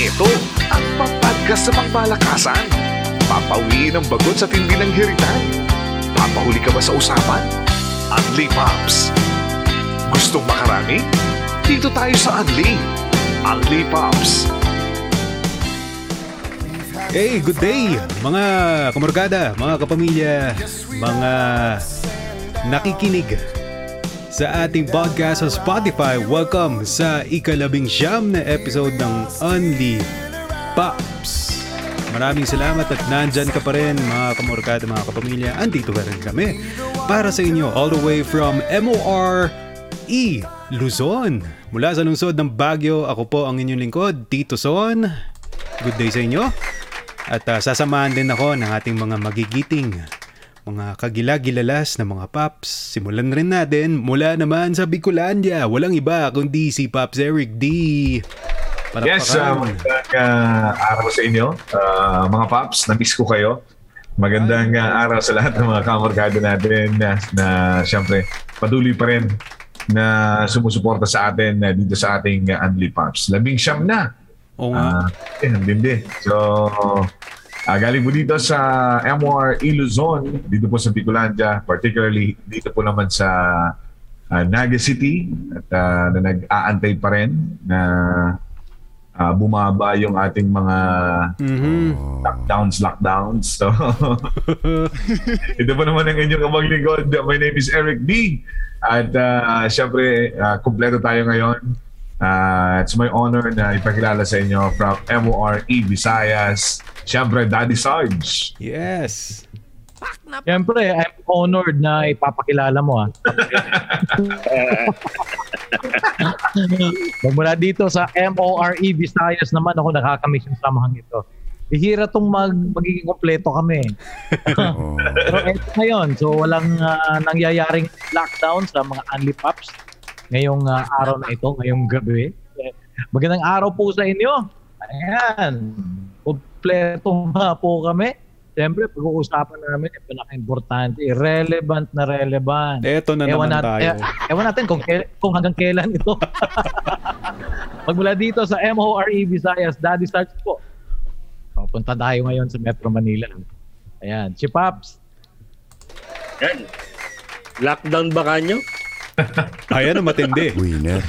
Ito ang papadgas sa pangmalakasan. Papawiin ang bagot sa tindi ng hiritan. Papahuli ka ba sa usapan? Unli Pops. Gustong makarami? Dito tayo sa Unli. Unli Pops. Hey, good day mga kamorgada, mga kapamilya, mga nakikinig sa ating podcast sa Spotify. Welcome sa ikalabing siyam na episode ng Only Pops. Maraming salamat at nandyan ka pa rin mga kamorgada, mga kapamilya. Andito pa rin kami para sa inyo all the way from MOR E. Luzon. Mula sa lungsod ng Baguio, ako po ang inyong lingkod, Tito Son. Good day sa inyo. At uh, sasamahan din ako ng ating mga magigiting, mga kagilagilalas na mga paps. Simulan rin natin mula naman sa Bicolandia. Walang iba kundi si Pops Eric D. Palakpakan. Yes, uh, magandang uh, araw sa inyo. Uh, mga paps, na-miss ko kayo. Magandang uh, araw sa lahat ng mga kamarkado natin na, na siyempre patuloy pa rin na sumusuporta sa atin uh, dito sa ating uh, Unli Pops. Labing siyam na Oo nga. Uh, eh, ang dindi. So, uh, galing po dito sa MOR Iluzon, dito po sa Picolandia, particularly dito po naman sa uh, Naga City at uh, na nag-aantay pa rin na uh, bumaba yung ating mga mm-hmm. lockdowns, lockdowns. So, ito po naman ang inyong kamaglingkod. My name is Eric D. At uh, syempre, uh, kumpleto tayo ngayon Uh, it's my honor na ipakilala sa inyo from MORE Visayas. Siyempre, Daddy Sarge. Yes. Siyempre, I'm honored na ipapakilala mo. Ha. Magmula dito sa MORE Visayas naman ako nakakamiss yung samahang ito. Ihira tong mag, magiging kompleto kami. Pero eto ngayon, so walang uh, nangyayaring lockdown sa mga Unli Pops ngayong uh, araw na ito, ngayong gabi. Magandang araw po sa inyo. Ayan. Kompleto nga po kami. Siyempre, pag-uusapan namin yung pinaka-importante, relevant na relevant. Eto na ewan naman nat- tayo. Eh, ewan natin kung, kung hanggang kailan ito. Magmula dito sa MORE Visayas, Daddy Starts po. Papunta tayo ngayon sa Metro Manila. Ayan, si Paps. Yan. Lockdown ba kanyo? Ayan ang matindi. Winner.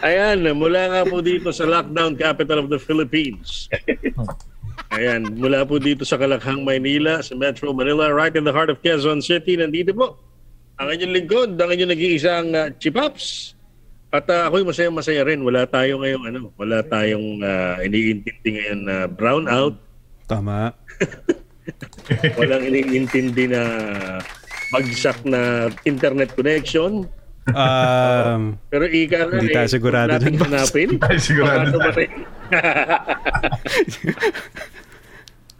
Ayan, mula nga po dito sa lockdown capital of the Philippines. Ayan, mula po dito sa Kalakhang, Maynila, sa Metro Manila, right in the heart of Quezon City. Nandito po ang inyong lingkod, ang inyong nag-iisang uh, Chipaps. At uh, ako'y masaya-masaya rin. Wala tayo ngayong ano, wala tayong uh, iniintindi ngayon na uh, brown out. Tama. Walang iniintindi na bagsak na internet connection. Um, Pero ika na hindi tayo eh, sigurado natin dun. hanapin. Hindi tayo sigurado.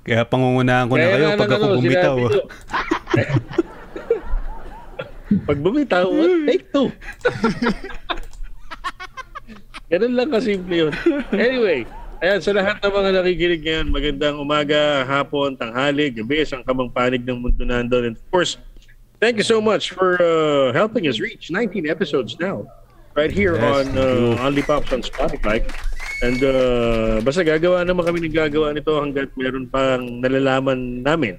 Kaya pangungunahan ko na Kaya kayo nga, pag ano, ako ano, bumitaw. pag bumitaw, take two. Ganun lang kasimple yun. Anyway, ayan, sa lahat ng mga nakikinig ngayon, magandang umaga, hapon, tanghali, gabi, isang kamang panig ng mundo nandun. And of course, thank you so much for uh, helping us reach 19 episodes now. Right here Yes, on uh, Only Pops on Spotify. And uh, basta gagawa naman kami ng gagawa nito hanggat meron pang nalalaman namin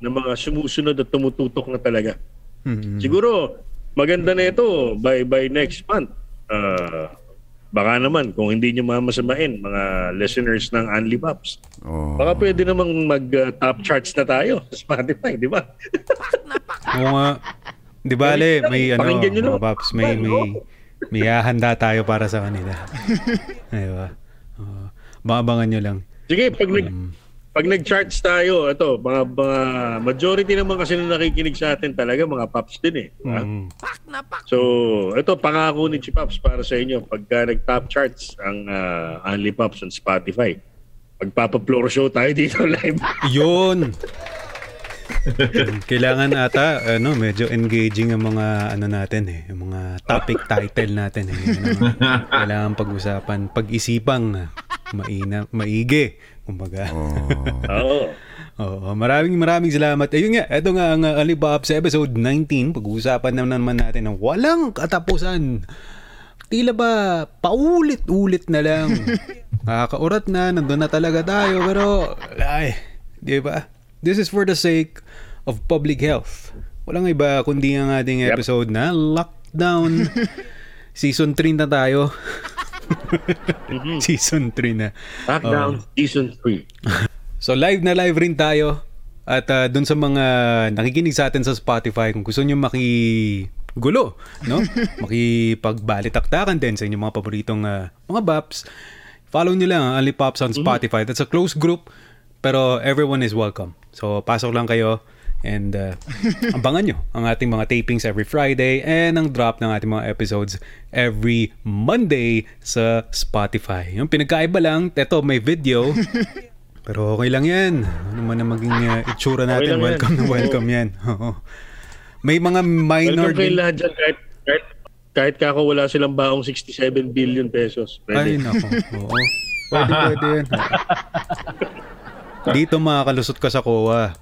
ng mga sumusunod at tumututok na talaga. Mhm. Siguro, maganda na ito by, by next month. Uh, baka naman, kung hindi nyo mamasamain, mga listeners ng Only Pops, Oh. baka pwede namang mag-top charts na tayo sa Spotify, di ba? Oo nga. Di ba, Ale, may ano, mga paps, may, may, may hahanda tayo para sa kanila. Di ba? Uh, bangabangan nyo lang. Sige, pag, Um, pag nag-charts tayo, ito, mga, mga majority naman kasi na nakikinig sa atin talaga, mga Pops din eh. di ba? mm, So, ito, pangako ni Chipaps para sa inyo. Pagka nag-top charts ang uh, Only Pops on Spotify, magpapa-floor show tayo dito live. yun! Kailangan ata, ano, medyo engaging ang mga, ano natin eh, yung mga topic title natin eh. Ano, kailangan pag-usapan, pag-isipang, maina, maigi, kumbaga. Oo. Oo, maraming maraming salamat. Ayun nga, ito nga ang uh, Alibaba sa episode 19. Pag-uusapan na naman natin ng walang katapusan. tila ba paulit-ulit na lang. Nakakaurat na, nandun na talaga tayo, pero, ay, di ba? This is for the sake of public health. Walang iba kundi ang ating Yep. episode na lockdown. Season 3 na tayo. Season 3 na. Lockdown Season 3. So live na live rin tayo. At uh, dun sa mga nakikinig sa atin sa Spotify, kung gusto nyo makigulo, no? Makipagbalitaktakan din sa inyong mga paboritong uh, mga baps, follow nyo lang ang Only Pops on Spotify. That's a close group, pero everyone is welcome. So pasok lang kayo and uh, abangan nyo ang ating mga tapings every Friday and ang drop ng ating mga episodes every Monday sa Spotify. Yung pinagkaiba lang, eto may video, pero okay lang yan. Ano man ang maging uh, itsura Okay natin, yan. welcome na welcome yan. Oo. May mga minor Welcome kayo din. lahat dyan kahit, kahit, kahit kako wala silang baong 67 billion pesos. Ay, Pwede. nako. Oo. Pwede, pwede yan. Dito makakalusot ka sa COA.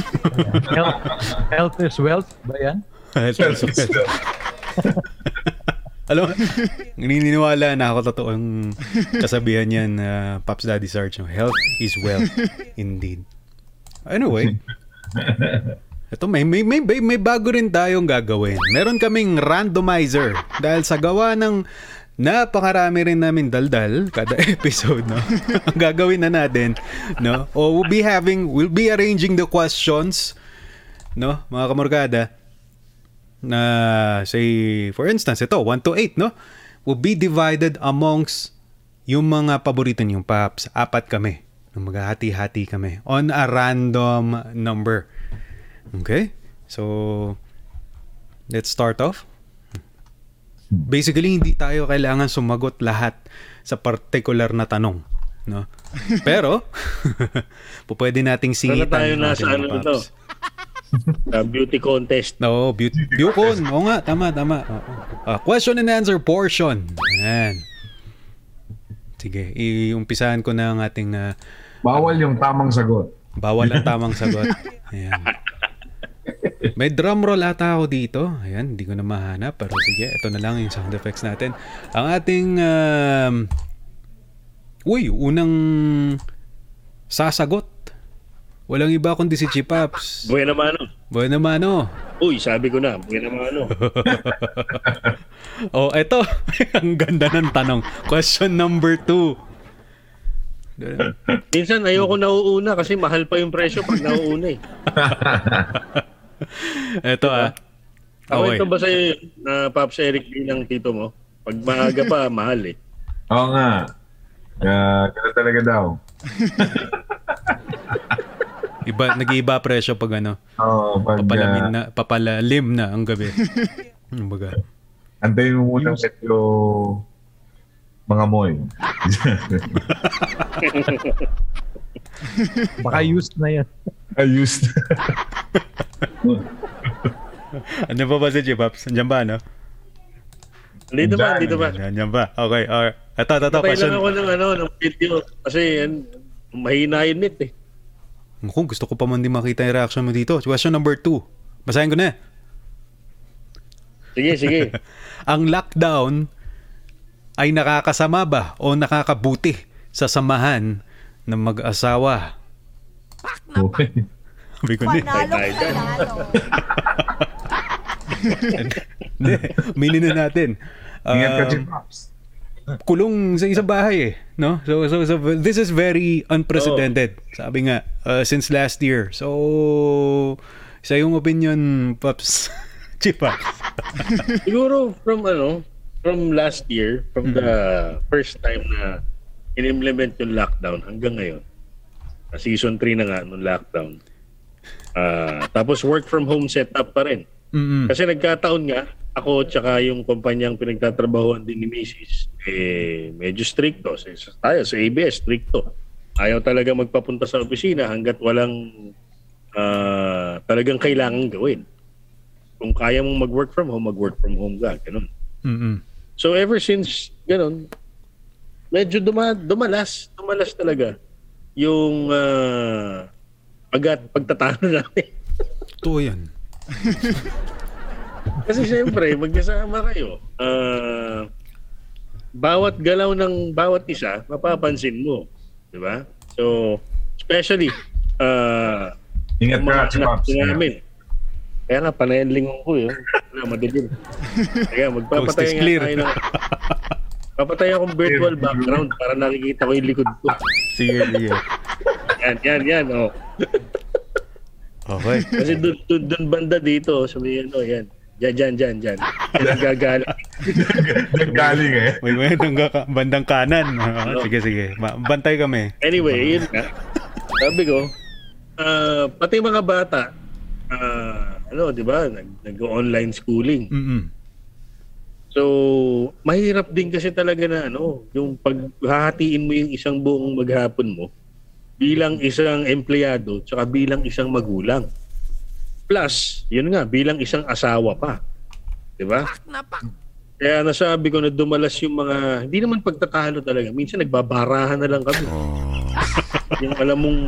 Health, health is wealth ba yan? Alam mo, naniniwala na ako totoong kasabihan yan, uh, Pops Daddy Sarge. Health is wealth. Indeed. Anyway, ito may, may, may, may, may bago rin tayong gagawin. Meron kaming randomizer dahil sa gawa ng napakarami rin namin daldal kada episode no? Ang gagawin na natin no? O we'll be having we'll be arranging the questions no? Mga kamorgada na say for instance ito 1 to 8 no? Will be divided amongst yung mga paborito niyong paps. Apat kami. Maghahati-hati kami. On a random number. Okay? So let's start off basically hindi tayo kailangan sumagot lahat sa particular na tanong no pero po pwede nating Sana singitan tayo ating mga ano nito? Uh, beauty contest. No, beauty, Bucon. Oo nga, tama, tama. Ah, question and answer portion. Ayan. Sige, iumpisahan ko na ang ating ah, Bawal yung tamang sagot. bawal ang tamang sagot. Ayan. May drum roll ata ako dito. Ayan, hindi ko na mahanap. Pero sige, ito na lang yung sound effects natin. Ang ating... Um, uy, unang sasagot. Walang iba kundi si Chipaps. Buena mano. Bueno mano. Uy, sabi ko na, buena mano. Oh, eto. Ang ganda ng tanong. Question number two. Minsan ayoko nauuna kasi mahal pa yung presyo pag nauuna eh. Eto ah. Ako Okay. ito ba sa'yo, na Pops Eric din ng tito mo? Pag maaga pa, mahal eh. Oo nga. Uh, ganun talaga daw. Iba, nag-iiba presyo pag ano, Oo, pag papalamin uh, na, papalalim na ang gabi. Ano baga? antayin mo muna medyo mga moy. Baka used na yan. Ayos. Ano pa ba si Chipaps? Andiyan ba, no? Dito ba, dito ba? Andiyan ba? Okay, okay. Eto, eto, eto. Patay Question. lang ako ng, ano, ng video. Kasi yan, mahina yung net eh. Kung gusto ko pa man din makita yung reaction mo dito. Question number two. Basahin ko na. Sige, sige. Ang lockdown ay nakakasama ba o nakakabuti sa samahan ng mag-asawa? Sabi ko na. Panalo Tayo dyan. panalo. Hindi, minin na natin. Um, kulong sa isang bahay eh, no? So, so, so this is very unprecedented. Sabi nga, uh, since last year. So, sa yung opinion, Pops, Chipa. Siguro from ano, from last year, from the first time na in-implement yung lockdown hanggang ngayon. Uh, season 3 na nga nung lockdown. Ah, tapos work from home setup pa rin. Mm-mm. Kasi nagkataon nga, ako tsaka yung kumpanyang pinagtatrabahoan din ni Mrs. Eh, medyo stricto. Sa, tayo sa ABS, stricto. Ayaw talaga magpapunta sa opisina hanggat walang ah, talagang kailangan gawin. Kung kaya mong mag-work from home, mag-work from home ka. Ganun. Mm-mm. So ever since ganun, medyo duma, dumalas, dumalas talaga yung uh, pag pagtatalo natin. Totoo yan. Kasi siyempre, magkasama kayo. Ah, bawat galaw ng bawat isa, mapapansin mo. Di ba? So, especially, uh, Ingat ka, Pops. namin. Kaya nga, panayan lingon ko yun. Wala, madilim. Kaya magpapatay nga clear. tayo ng... Papatay akong virtual background para nakikita ko yung likod ko. Sige, sige. Yan, yan, yan. Oh. Okay. Kasi dun, dun, dun banda dito, sa may ano, yan. Diyan, diyan, diyan, diyan. Yan ang gagala. Diyan galing eh. May may hanggang bandang kanan. Ah, sige, sige. Ma- Bantay kami. Anyway, yun nga. Sabi ko, ah, pati mga bata, ah, ano, di ba, nag, nag-online schooling. Mm-mm. So, mahirap din kasi talaga na ano, yung paghahatiin mo yung isang buong maghapon mo bilang isang empleyado tsaka bilang isang magulang. Plus, yun nga, bilang isang asawa pa. 'Di ba? Kaya nasabi ko na dumalas yung mga, hindi naman pagtatalo talaga. Minsan nagbabarahan na lang kami. yung alam mong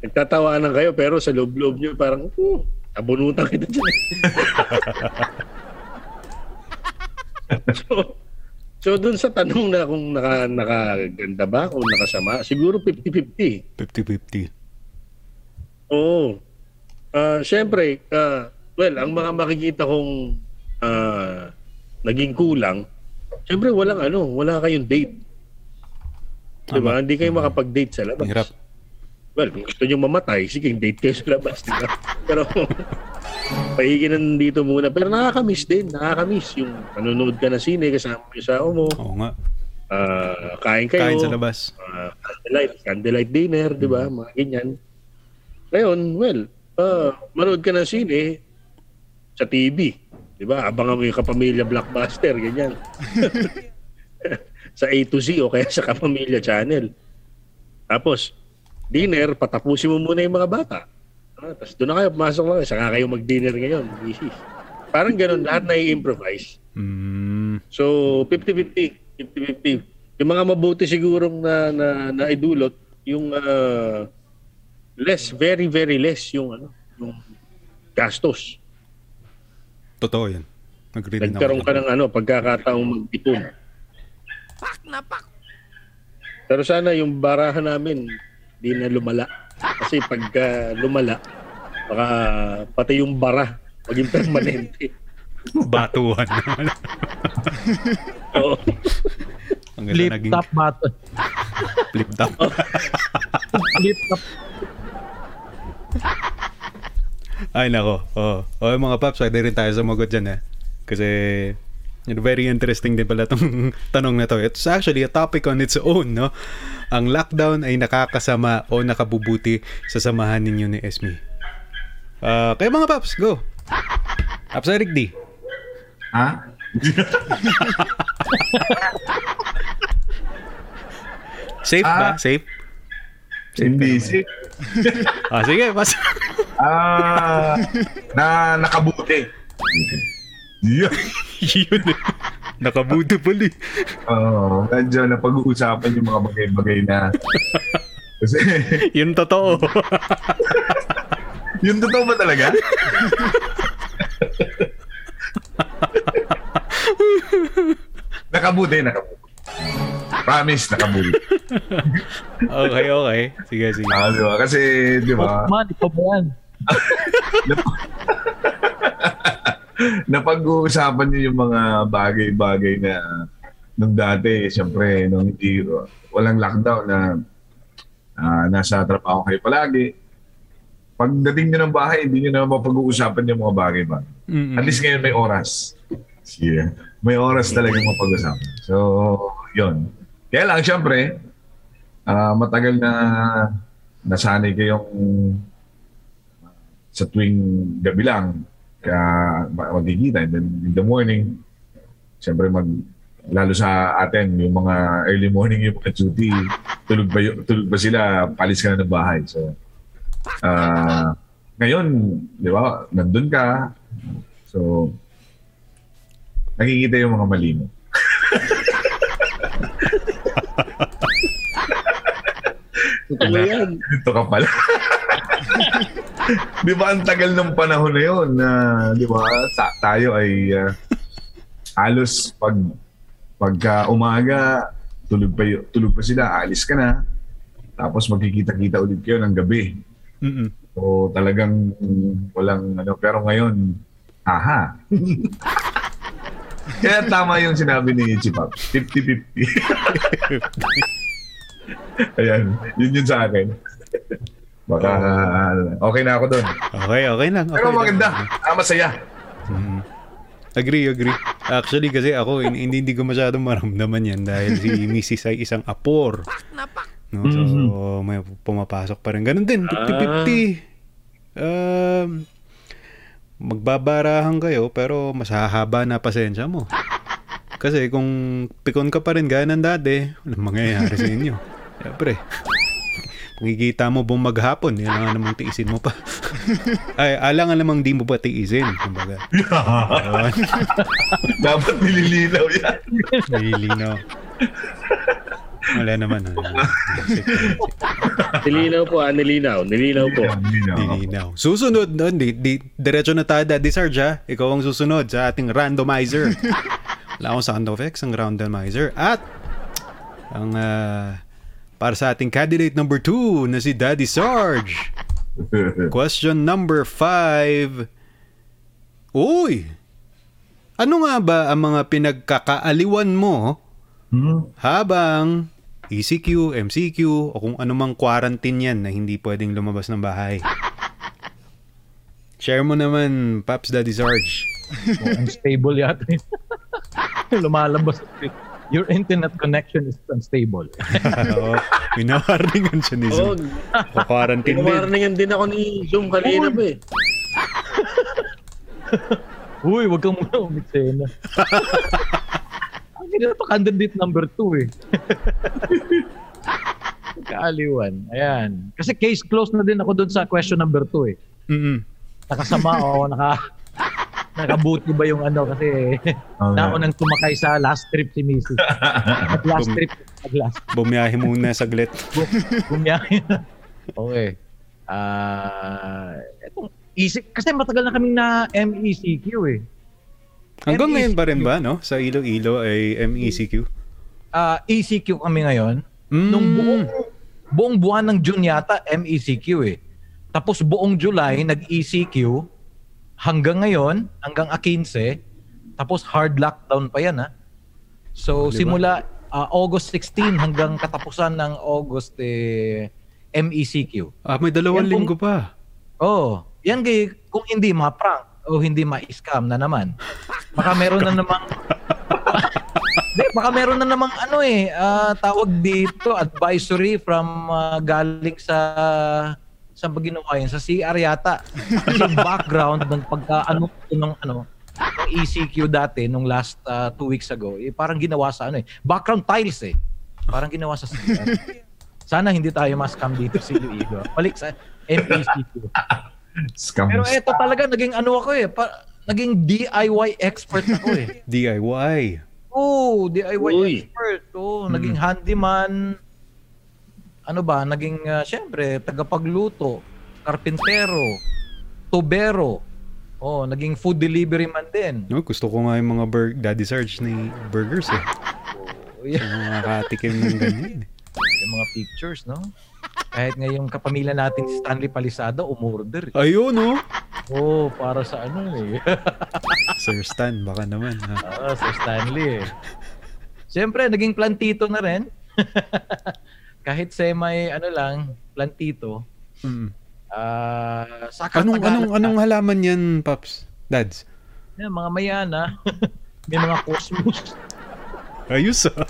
nagtatawanan kayo pero sa loob-loob nyo parang, hmm, abunutan kita dyan. so, so dun sa tanong na kung naka, nakaganda ba, kung nakasama, siguro 50-50. 50-50. Oo. Ah, Siyempre, ah, well, ang mga makikita kong ah, naging kulang, siyempre walang ano, wala kayong date. Diba? Tama. Hindi kayo makapag-date sa labas. Hirap. Well, kung gusto nyo mamatay, sige, date kayo sa labas, di ba? Pero, pahiginan dito muna. Pero nakakamiss din, nakakamiss yung nanonood ka na sine kasama yung asawa mo, Oo nga. ah, kain kayo, Kain sa labas. ah, candlelight, candlelight dinner, di ba? Mga ganyan. Ngayon, well, ah, manood ka ng sine sa TV. Di ba? Abangan mo yung Kapamilya Blockbuster, ganyan. sa A to Z o kaya sa Kapamilya Channel. Tapos, dinner, patapusin mo muna yung mga bata. Ah, tapos doon na kayo, pumasok lang, saka kayo mag-dinner ngayon. Parang ganun, lahat na i-improvise. Mm, So, 50-50. 50-50. Yung mga mabuti sigurong na, na, na idulot, yung ah, less, very, very less yung, ano, yung gastos. totoo yan. Agree Nagkaroon ka ng ano, pagkakataong mag-ipon. Pak na pak! Pero sana yung barahan namin, di na lumala. Kasi pagka lumala, baka pati yung bara maging permanente. Batuhan. Oo. Ang ganda Flip naging top button. flip top. Flip top. Ay, nako. Oh. oh, mga paps, pwede rin tayo sumagot dyan, eh. Kasi, very interesting din pala itong tanong na to. It's actually a topic on its own, no? Ang lockdown ay nakakasama o nakabubuti sa samahan ninyo ni Esme. Ah, kaya mga paps, go. Paps Eric D. Ha? Safe ba? Ah. Safe? Hindi si Ah, sige, pas. Ah, na nakabuti. Yeah. Yun eh. Nakabuti pala eh. Oo, medyo na pag-uusapan yung mga bagay-bagay na kasi Yun totoo. yun totoo ba talaga? nakabuti, nakabuti. Promise, nakabuti. okay, okay. Sige, sige. Ah, di ba? Kasi, di ba, Man, ikaw ba yan? napag-uusapan niyo yung mga bagay-bagay na nung dati, siyempre, nung hindi, walang lockdown na ah, nasa trabaho kayo palagi. Pagdating niyo ng bahay, hindi niyo na mapag-uusapan yung mga bagay ba. Mm-mm. At least ngayon may oras. Yeah. May oras talagang mapag-usapan. So, yun. Kaya lang, siyempre, ah, matagal na nasanay kayong sa tuwing gabi lang kaya ma- magkikita. And then in the morning, siyempre mag lalo sa atin, yung mga early morning yung mga duty, tulog ba, tulog ba sila, palis ka na ng bahay. So, ah ngayon, di ba, nandun ka. So, nakikita yung mga mali mo. Dito ka pala. di ba ang tagal ng panahon na yun na di ba sa, tayo ay ah, halos pag Pagka umaga, tulog pa, y- tulog pa sila, alis ka na. Tapos magkikita-kita ulit kayo ng gabi. Mm-mm. So talagang walang ano. Pero ngayon, aha. Kaya tama yung sinabi ni Chipap. 50-50. Ayan, yun yun sa akin. Baka okay na ako doon. Okay, okay lang. Okay Pero lang. maganda. Ah, masaya. Mm. Agree, agree. Actually, kasi ako, hin- hindi, hindi ko masyadong maramdaman yan dahil si Mrs. ay isang apor. No? So, may pumapasok pa rin. Ganun din, 50-50. Um, magbabarahan kayo, pero mas hahaba na pasensya mo. Kasi kung pikon ka pa rin gaya ng dati, walang mangyayari sa inyo. Siyempre. Makikita mo buong maghapon, yun lang namang tiisin mo pa. Ay, alangan namang di mo pa tiisin. Kumbaga. Dapat nililinaw yan. Nililinaw. Wala naman. ah. Nilinaw po, ah, nilinaw. Nilinaw po. Nilinaw. Nilinaw. Susunod nun, di, di, diretso na tayo, Daddy Sarge, ha? Ikaw ang susunod sa ating randomizer. Wala akong sound effects, ang randomizer. At, ang, ah, para sa ating candidate number 2 na si Daddy Sarge. Question number 5. Uy! Ano nga ba ang mga pinagkakaaliwan mo Hmm? habang ECQ, MCQ, o kung anumang quarantine yan na hindi pwedeng lumabas ng bahay. Share mo naman, Paps Daddy Sarge. Oh, unstable yata. Lumalabas. Your internet connection is unstable. Oo, Minawarningan siya ni Oo, Zoom. O quarantine din. Pinawarningan din ako ni Zoom kanina pa eh. Uy, wag kang muna umiksena. Ang ina pa candidate number 2 eh. Kaaliwan. Ayan. Kasi case closed na din ako doon sa question number 2 eh. Mm-mm. Nakasama o naka nakabuti ba yung ano kasi Oo nga. naunang tumakay sa last trip si Mrs. At last Bum- trip, at last Bumiyahe muna saglit. bumiyahe. Okay. Ah, etong easy kasi matagal na kaming na MECQ eh. Hanggang MECQ. ngayon pa rin ba, no? Sa Iloilo ay MECQ. Ah, ECQ kami ngayon. Mm. Nung buong buong buwan ng June yata MECQ eh. Tapos buong July nag-ECQ hanggang ngayon, hanggang A15, tapos hard lockdown pa yan ha. So Di ba? simula ah, August 16 hanggang katapusan ng August eh, MECQ. Ah, may dalawang Yan kung- linggo pa. Oh, yan kay kung hindi ma-prank o hindi ma-scam na naman. Baka meron na namang Hindi, baka meron na namang ano eh, ah, tawag dito, advisory from ah, galing sa sa ba ginawa yun? Sa CR yata. Kasi yung background ng pagka ano ng ano ng ECQ dati nung last ah, two weeks ago, eh, parang ginawa sa ano eh. Background tiles eh. Parang ginawa sa CR. Sana hindi tayo ma-scam dito si Luigo. Balik sa MECQ. Scam. Pero eto talaga, naging ano ako eh. Pa, naging DIY expert ako eh. DIY. Oh, DIY Uy. expert. Oh, naging handyman. Ano ba? Naging, uh, syempre, tagapagluto, karpintero, tubero. Oh, naging food delivery man din. No, gusto ko nga yung mga bur- Daddy Sarge ni burgers eh. Oh, yeah. Yung mga nakatikim ng ganyan. eh. Yung mga pictures, no? Kahit nga yung kapamilya natin si Stanley Palisado, umorder. eh. Ayun, no? Oh, para sa ano eh. Sir Stan, baka naman. Ha? Oo, Sir Stanley eh. Siyempre, naging plantito na rin. Kahit semi, ano lang, plantito. Mm. Ah, sa Anong, anong, na- anong halaman yan, Paps? Dads? Yan, mga mayana. May mga cosmos. Ayos ah.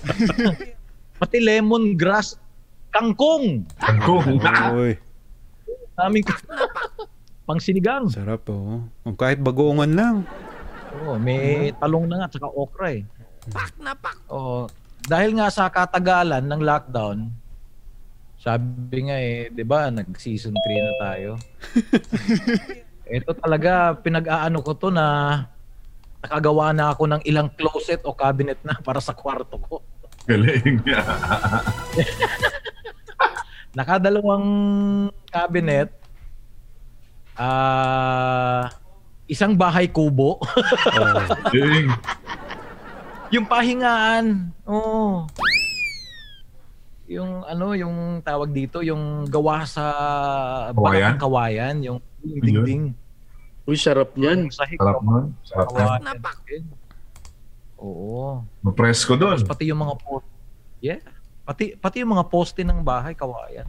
Pati lemongrass. Kangkong. Kung Oy, Aming pang sinigang. sarap oh. Oh, Kahit bagoongan lang. Oh, may talong na nga tsaka okra eh. Pak na pak. Oh, dahil nga sa katagalan ng lockdown, sabi nga eh, 'di ba, nag-season 3 na tayo. Ito talaga pinag-aano ko to na nakagawa na ako ng ilang closet o cabinet na para sa kwarto ko. galing. Nakadalawang cabinet. Ah, isang bahay kubo. Oh. galing. yung pahingaan. Oo. Yung ano, yung tawag dito, yung gawa sa Kawayan? kawayan, yung dingding. Uy, sarap niyan. Yung sahig Sarap mo. Sarap na. kawayan. Oo. Mapresko doon. Pati yung mga post. Yeah. Pati pati yung mga poste ng bahay kawayan.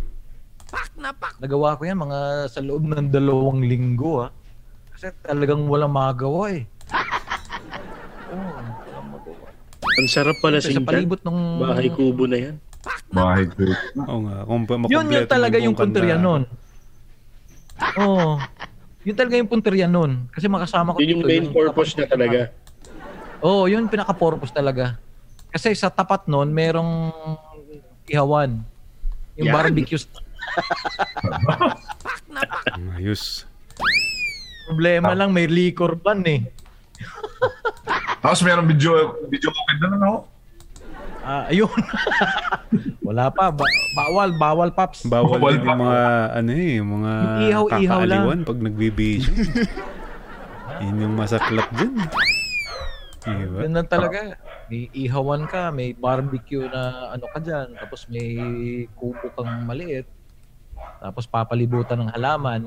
Pak na pak. Nagawa ko yan mga sa loob ng dalawang linggo ah. Kasi talagang walang magawa eh. Magawa. Ang sarap pala sa palibot ng Bahay kubo na yan. Bahay ko. Oo nga, kung Yun makumpleto yun talaga yung punteriya nun. Oo. Yun talaga yung punteriya nun. Kasi makasama ko Yun yung main purpose niya talaga. Oo, yun pinaka-purpose talaga. Kasi sa tapat nun, merong ihawan. Yung Yan. barbecue. Ayos. Problema lang, may liquor ban eh. Tapos meron video, video open doon, ano? Ah, ayun. Wala pa. Ba- bawal, bawal, Paps. Bawal Bawal din yung pa. mga, ano eh, mga Yung ihaw-ihaw lang. pag nagbibisyo. Yun yung masaklap dyan. Diba? Yun lang talaga. May ihawan ka, may barbecue na ano ka dyan, tapos may kubo kang maliit, tapos papalibutan ng halaman.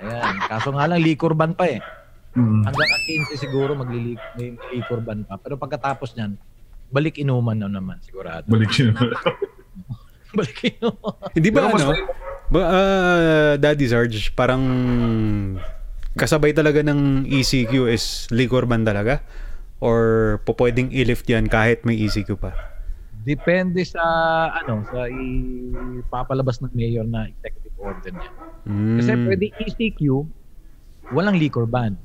Ayan. Kaso nga lang, liquor ban pa eh. Hmm. Hanggang 15 siguro maglilik may liquor ban pa. Pero pagkatapos niyan, balik inuman na naman sigurado. Balik yun. balik inuman. Hindi ba Pero ano? Ba, ah, Daddy Sarge, parang kasabay talaga ng ECQ is liquor ban talaga? Or po pwedeng i-lift yan kahit may ECQ pa? Depende sa ano, sa ipapalabas ng mayor na executive order niya. Mm. Kasi pwede ECQ, walang liquor ban.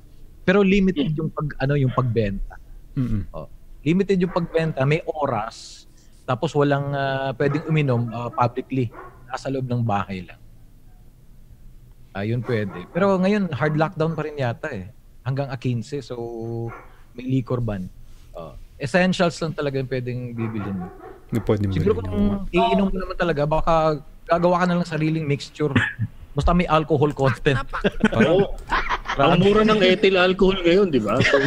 Pero limited yung pag ano yung pagbenta. Mm-mm. Oh. Limited yung pagbenta, may oras. Tapos walang ah, pwedeng uminom ah, publicly. Nasa loob ng bahay lang. Ayun pwede. Pero ngayon hard lockdown pa rin yata eh. Hanggang 15 so may liquor ban. Oh. Essentials lang talaga yung pwedeng bibilin mo. Na pwedeng Siguro kung iinom mo naman talaga, baka gagawa ka na lang sariling mixture. Basta may alcohol content. Oo. Ang mura ng ethyl alcohol ngayon, di ba? So,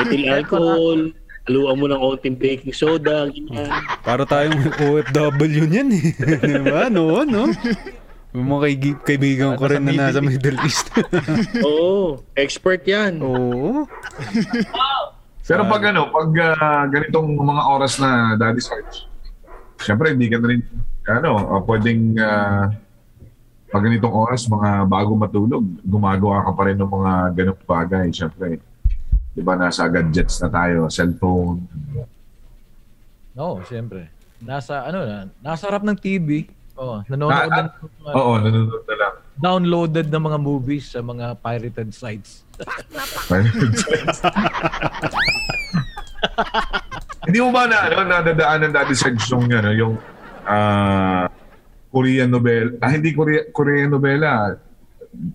ethyl alcohol, haluan mo ng konting baking soda, ganyan. Para tayong OFW niyan eh. Di ba? No, no? Yung mga kaigi- kaibigan ko rin na nasa Middle East. Oo, expert yan. Oo. Pero pag ano, pag ah, ganitong mga oras na daddy search, syempre hindi ka na rin, ano, ah, pwedeng ah, pag ganitong oras, mga bago matulog, gumagawa ka pa rin ng mga ganong bagay. Syempre, di ba, nasa gadgets na tayo, cellphone. No, siyempre. Nasa ano na, nasa harap ng TV. Oh, nanonood Na- ng mga Oo, nanonood na lang. downloaded na mga movies sa mga pirated sites. Hindi mo ba na, ano, nadadaanan dati sa yung, ano, yung ah, Korean novela. Ah, hindi Korea, Korean novela.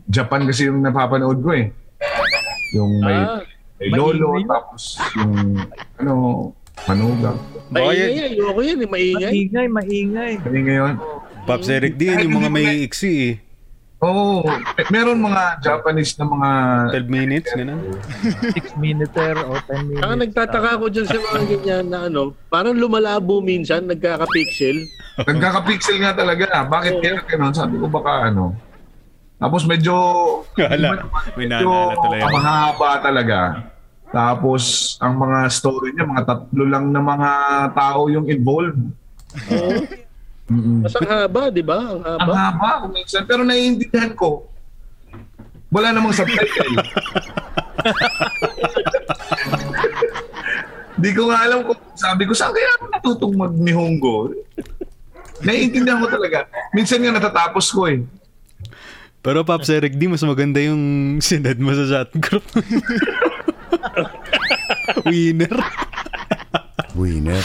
Japan kasi yung napapanood ko eh. Yung may, Ah, may lolo, maingay. tapos yung, ano, manugang. maingay. Ayoko eh, maingay. Maingay, maingay. Kaya ngayon, Pops Eric din, yung mga may iksi eh. oo, oh, meron mga Japanese na mga, 12 minutes, ganun. 6 minuter o 10 minutes. Saka nagtataka ako dyan sa mga ganyan na ano, parang lumalabo minsan, nagkaka-pixel. nagkaka-pixel nga talaga. Bakit kaya ganun? Sabi ko baka ano. Tapos medyo, Wala. May tuloy ako. mahaba talaga. Tapos, ang mga story niya, mga tatlo lang na mga tao yung involved. Oo. Mm-mm. Mas ang haba, di ba? Ang Ang haba. haba kung minsan. Pero naiintindihan ko, wala namang subtitle. Di ko nga alam kung sabi ko, saan kaya ako natutong mag-Nihongo? Naiintindihan ko talaga. Minsan nga natatapos ko eh. Pero Pops Eric, di mas maganda yung sinad mo sa chat group. Winner. Winner.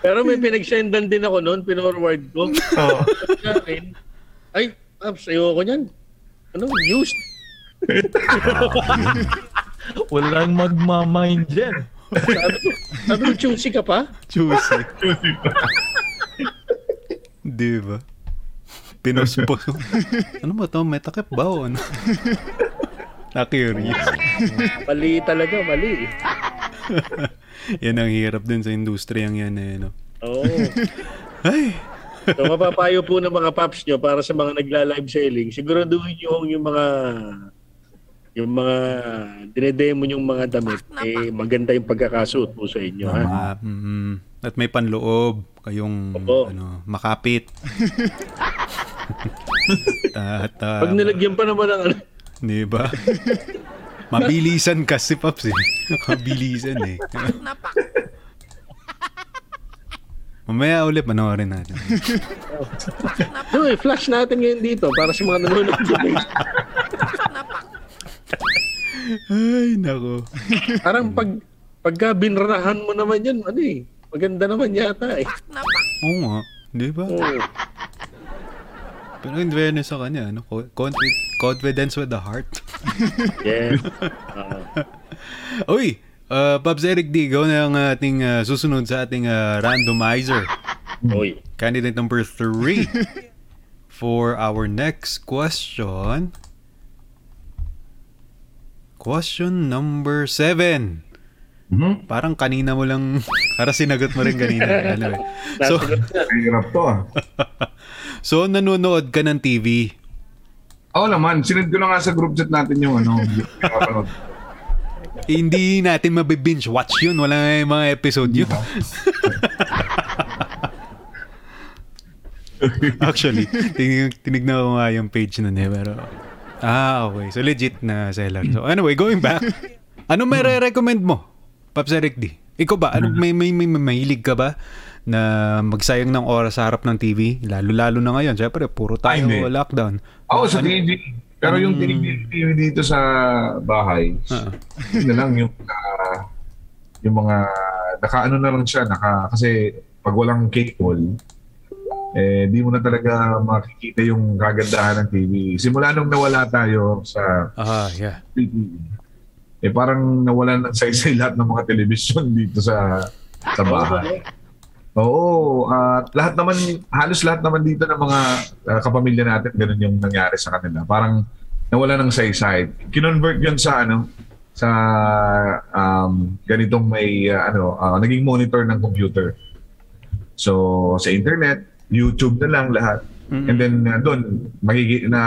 Pero may pinagsendan din ako noon, pinorward ko. Oo. Akin, Ay, Abs, ayoko niyan. Ano, used. Walang magmamind dyan. Sabi ko, sabi ko, choosy ka pa? Juicy. Di ba? Pinost po. ano ba to? May takip ba o ano? Na-curious. Mali talaga, mali. yan ang hirap din sa industriyang yan eh, no? Oo. Ay, So mapapayo po ng mga paps nyo para sa mga nagla-live selling, siguraduhin nyo yung mga yung mga dinedemo yung mga damit, eh maganda yung pagkakasuot po sa inyo. Ha? ah, mm, at may panloob kayong Opo. ano, makapit. at, ah, Pag nilagyan pa naman ng ano, Di ba? Mabilisan kasi, Paps, eh. Mabilisan, eh. Mamaya ulit, panoorin natin. no, eh, flash natin ngayon dito para sa mga nanonood dyan. Ay, nako. Parang pag pagka binrahan mo naman yun, ano eh, maganda naman yata eh. Oo nga. Di ba? Oo. Pero in fairness sa kanya, ano, co- confi- confidence with the heart. Yes. Oo. Uy, uh, Pops Eric D, ikaw na ang ating uh, susunod sa ating uh, randomizer. Uy. Candidate number three. For our next question. Question number seven. Mhm. Parang kanina mo lang, para sinagot mo rin kanina. Anyway. So, Nasagot na. Ang hirap to ah. So, nanonood ka ng TV. Oo naman, sinend ko na nga sa group chat natin yung ano. yung. Hindi natin mabibinge watch yun. Wala nga yung mga episode yun. Actually, tinig, tinignan ko nga yung page nun eh. Pero, ah, okay. So, legit na seller. So, anyway, going back. Ano may re-recommend mo? Paps Eric D. Ikaw ba? Ano, may, may, may, may mahilig ka ba na magsayang ng oras sa harap ng TV? Lalo-lalo na ngayon. Siyempre, puro Ay, tayo hindi. lockdown. Oo, sa TV. Pero yung TV, TV dito sa bahay, Ah. yun na lang yung ah, yung mga naka-ano na lang siya, naka, kasi pag walang cable, eh, di mo na talaga makikita yung kagandahan ng TV. Simula nung nawala tayo sa Ah, yeah. TV, eh parang nawalan ng saysay lahat ng mga television dito sa sa bahay. Oo, at lahat naman, halos lahat naman dito ng mga ah, kapamilya natin, ganun yung nangyari sa kanila. Parang nawala ng saysay. Kinonvert yun sa ano, sa um, ganitong may ah, ano, ah, naging monitor ng computer. So, sa internet, YouTube na lang lahat. And then uh, doon, magigi na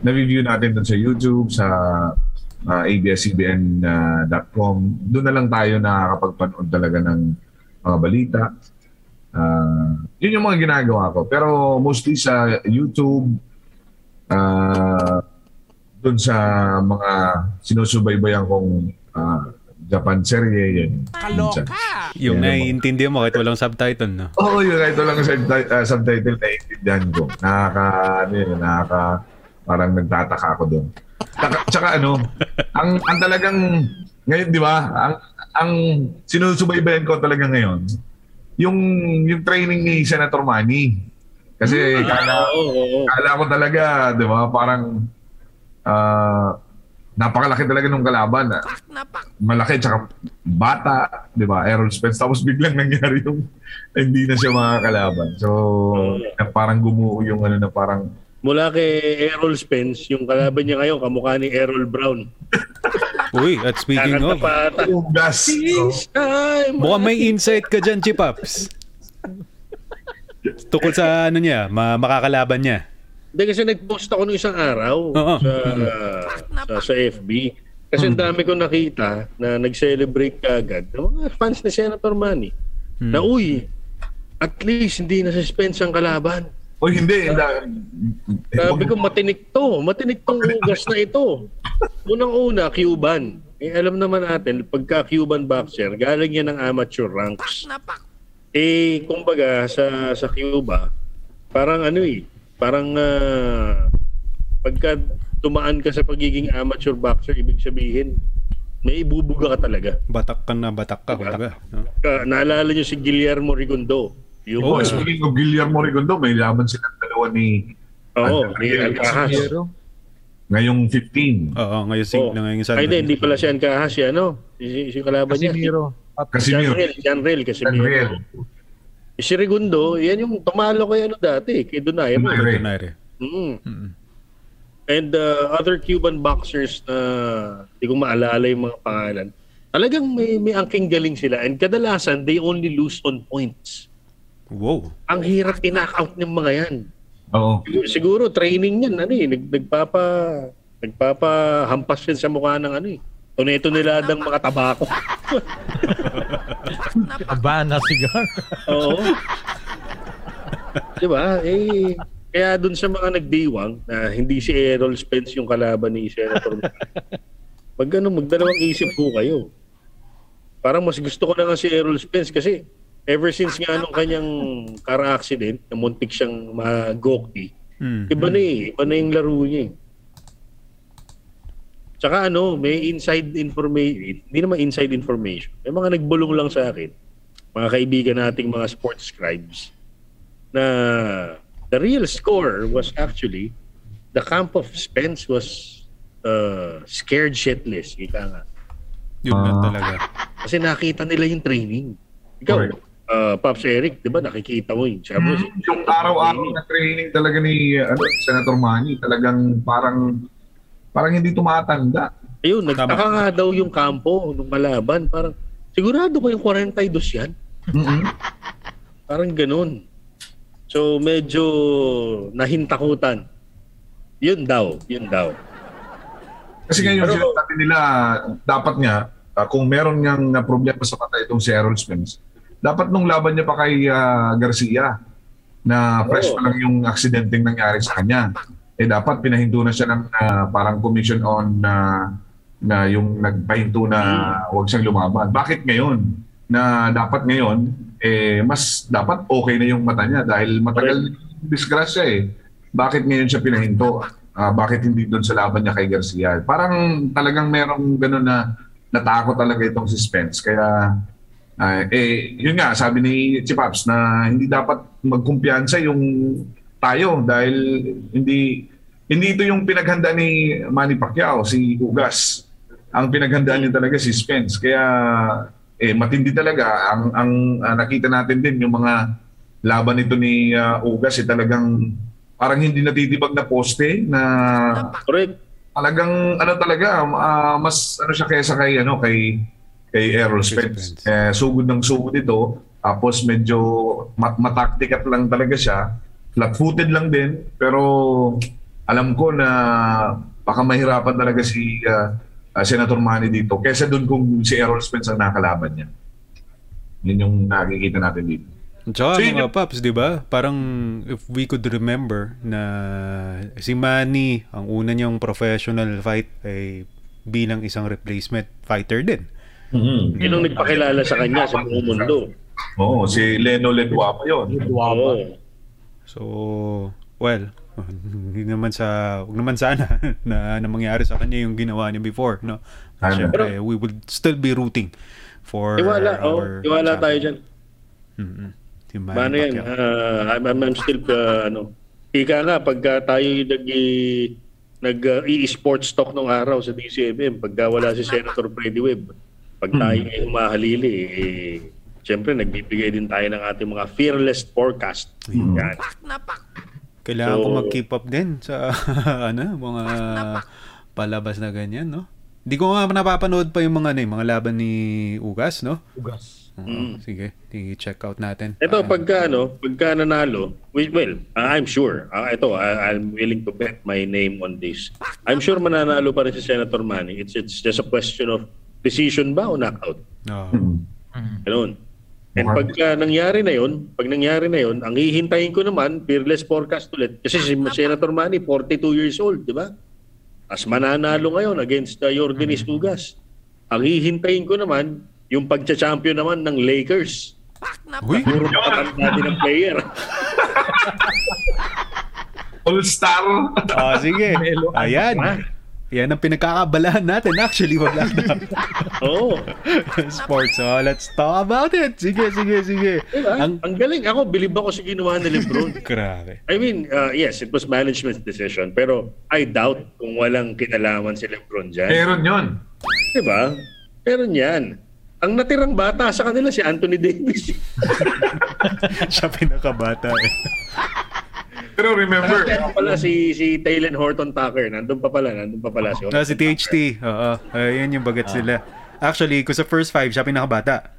na-review natin doon sa YouTube, sa uh, abs-cbn.com. Doon na lang tayo nakakapagpanood talaga ng mga balita. Ah, yun yung mga ginagawa ko. Pero mostly sa YouTube, ah doon sa mga sinusubaybayan kong ah, Japan serye, yun. Minsan. Yung Yan, naiintindihan mo kahit walang subtitle, no? Oo, oh, yun. Ito lang sa uh, subtitle na intindihan ko. Nakaka, ano yun, nakaka, parang nagtataka ako doon. Tsaka, tsaka ano, ang, ang talagang, ngayon, di ba, ang, ang sinusubaybayan ko talaga ngayon, yung, yung training ni Senator Manny. Kasi kala, Oo, oo, oo. kala ko talaga, di ba, parang, ah, napakalaki talaga nung kalaban. ah. Malaki, tsaka bata, di ba, Errol Spence. Tapos biglang nangyari yung hindi na siya makakalaban. So, na parang gumuho yung ano na parang, Mula kay Errol Spence, yung kalaban niya ngayon, kamukha ni Errol Brown. Uy, at speaking Kakanta of, pa ata. yung gas. no? This time, mukhang may insight ka dyan, Chipaps. Tukol sa ano niya, ma- makakalaban niya. Hindi kasi nag-post ako nung isang araw Oo. sa, sa, sa FB. Kasi ang dami ko nakita na nag-celebrate kagad ng mga fans ni Senator Manny. Na uy, at least hindi na-suspense ang kalaban. O hindi. hindi. Sabi ko, matinik to. Matinik tong ugas na ito. Unang-una, Cuban. Eh, alam naman natin, pagka Cuban boxer, galing yan ng amateur ranks. Eh, kumbaga, sa, sa Cuba, parang ano eh, parang ah, pagka tumaan ka sa pagiging amateur boxer, ibig sabihin, may ibubuga ka talaga. Batak ka na, batak ka. Kumbaga. no? Ka, naalala nyo si Guillermo Rigondo. Yung, Oh, speaking of Guillermo Rigondo, may laban silang dalawa ni Oo, Ano, ni Alcahas. ngayong 15. Oo, ngayon sing Oo. na ngayon sa Ay, hindi, hindi pala si Alcahas, si ano, si, si, kalaban niya. Casimiro. Casimiro. Janrel, Casimiro. Janrel. Si Rigondo, yan yung tumalo kay ano dati, kay Donaire. Donaire. Donaire. Mm. And uh, other Cuban boxers na hindi ko maalala yung mga pangalan. Talagang may, may angking galing sila. And kadalasan, they only lose on points. Wow. Ang hirap i-knock out ng mga yan. Oo. Siguro, siguro training yan, ano eh, nag, nagpapa, nagpapahampas yan sa mukha ng ano eh. Tuneto nila ng mga tabako. Habana cigar. Oo. Di ba? Eh, kaya dun sa mga nagdiwang na hindi si Errol Spence yung kalaban ni Senator Pag ano, magdalawang isip po kayo. Parang mas gusto ko na nga si Errol Spence kasi ever since nga nung kanyang car accident, na muntik siyang mag-gokti, Hmm. iba na eh. Iba na yung laro niya eh. Tsaka ano, may inside information, hindi naman inside information. May mga nagbulong lang sa akin, mga kaibigan nating mga sports scribes, na the real score was actually the camp of Spence was uh, scared shitless. Ika nga. Yun na Ah. talaga. Kasi nakita nila yung training. Ikaw, Correct. Uh, Pops Eric, di ba nakikita mo yun? Sabi mo, Mm, yung araw-araw na training talaga ni ano, Senator Manny, talagang parang parang hindi tumatanda. Ayun, nagtaka nga daw yung kampo nung kalaban. Parang, sigurado ba yung 42 yan? mm Parang ganun. So, medyo nahintakutan. Yun daw, yun daw. Kasi ngayon Pero- sinasabi nila, dapat nga, ah, kung meron niyang problema sa mata itong si Errol Spence, dapat nung laban niya pa kay ah, Garcia, na fresh pa lang yung aksidenteng nangyari sa kanya. Eh dapat pinahinto na siya ng ah, parang commission on na na yung nagpahinto na huwag siyang lumaban. Bakit ngayon? Na dapat ngayon, eh, mas dapat okay na yung mata niya dahil matagal yung disgrasya eh. Bakit ngayon siya pinahinto? Ah, bakit hindi doon sa laban niya kay Garcia? Parang talagang merong gano'n na natakot talaga itong suspense. Kaya, ah, eh, yun nga, sabi ni Chipaps na hindi dapat magkumpiyansa yung tayo dahil hindi hindi ito yung pinaghanda ni Manny Pacquiao, si Ugas. Ang pinaghandaan niya talaga si Spence. Kaya eh matindi talaga ang ang ah, nakita natin din yung mga laban nito ni ah, Ugas eh talagang parang hindi natitibag na poste na Correct. talagang ano talaga ah, mas ano siya kaysa kay ano kay kay Errol Spence. Spence. Eh, sugod ng sugod ito tapos medyo ma- mataktikat lang talaga siya. Flat-footed lang din pero alam ko na baka mahirapan talaga si ah, ah, Senator Manny dito kaysa doon kung si Errol Spence ang nakalaban niya. Yun yung nakikita natin dito. Tsaka So, yun mga paps, di ba? Parang if we could remember na si Manny, ang una niyang professional fight ay bilang isang replacement fighter din. Yun ang nagpakilala sa kanya sa buong mundo. Oo, si Leno Ledwa pa yun. Oo. So, well, hindi naman sa, huwag naman sana na, na mangyari sa kanya yung ginawa niya before, no? Ano? Siyempre, we would still be rooting for Tiwala, oh, our tayo dyan. Mm-mm. Si Manny Paano yan? Ah, I'm, I'm, I'm still, uh, ano, ika nga, pagka tayo nag, nag uh, e-sports talk nung araw sa DCMM, pagka wala si Senator Freddy Webb, pag tayo ay humahalili, eh, siyempre, nagbibigay din tayo ng ating mga fearless forecast. Yan. Kailangan ko So- mag-keep up din sa ano, mga palabas na ganyan, no? Hindi ko nga napapanood pa yung mga ano, eh, mga laban ni Ugas, no? Ugas. Mm. Sige, i-check out natin. Ito, Ah, pagka, ano, pagka nanalo, we- well, uh, I'm sure, uh, ito, I, I'm willing to bet my name on this. I'm sure mananalo pa rin si Senator Manny. It's, it's just a question of decision ba o knockout? oo. Hmm. Ganun. And pagka nangyari na yun, pag nangyari na yun, ang hihintayin ko naman, fearless forecast ulit. Kasi si Senator Manny, 42 years old, di ba? As mananalo ngayon against uh, Jordanis Ugas. Ang hihintayin ko naman, yung pagcha-champion naman ng Lakers. Uy, Puro makatanda din ng player. All-star. ah, sige. Ayan. Yan ang pinagkakabalahan natin actually wag Oo. sports. So, let's talk about it. Sige, sige, sige. Diba? Ang Ang galing. Ako, bilib ako sa ginawa ni Lebron. grabe. I mean, uh, yes, it was management's decision. Pero I doubt kung walang kinalaman si Lebron dyan. Meron yun. Diba? Pero yan. Ang natirang bata sa kanila si Anthony Davis. Siya pinakabata eh. Pero remember, Kaya pala si si Taylor Horton Tucker, nandun pa pala, nandun pa pala si Ah, si THT. Oo. Ayan yung bagat sila. Actually, kung sa first five, siya pinakabata.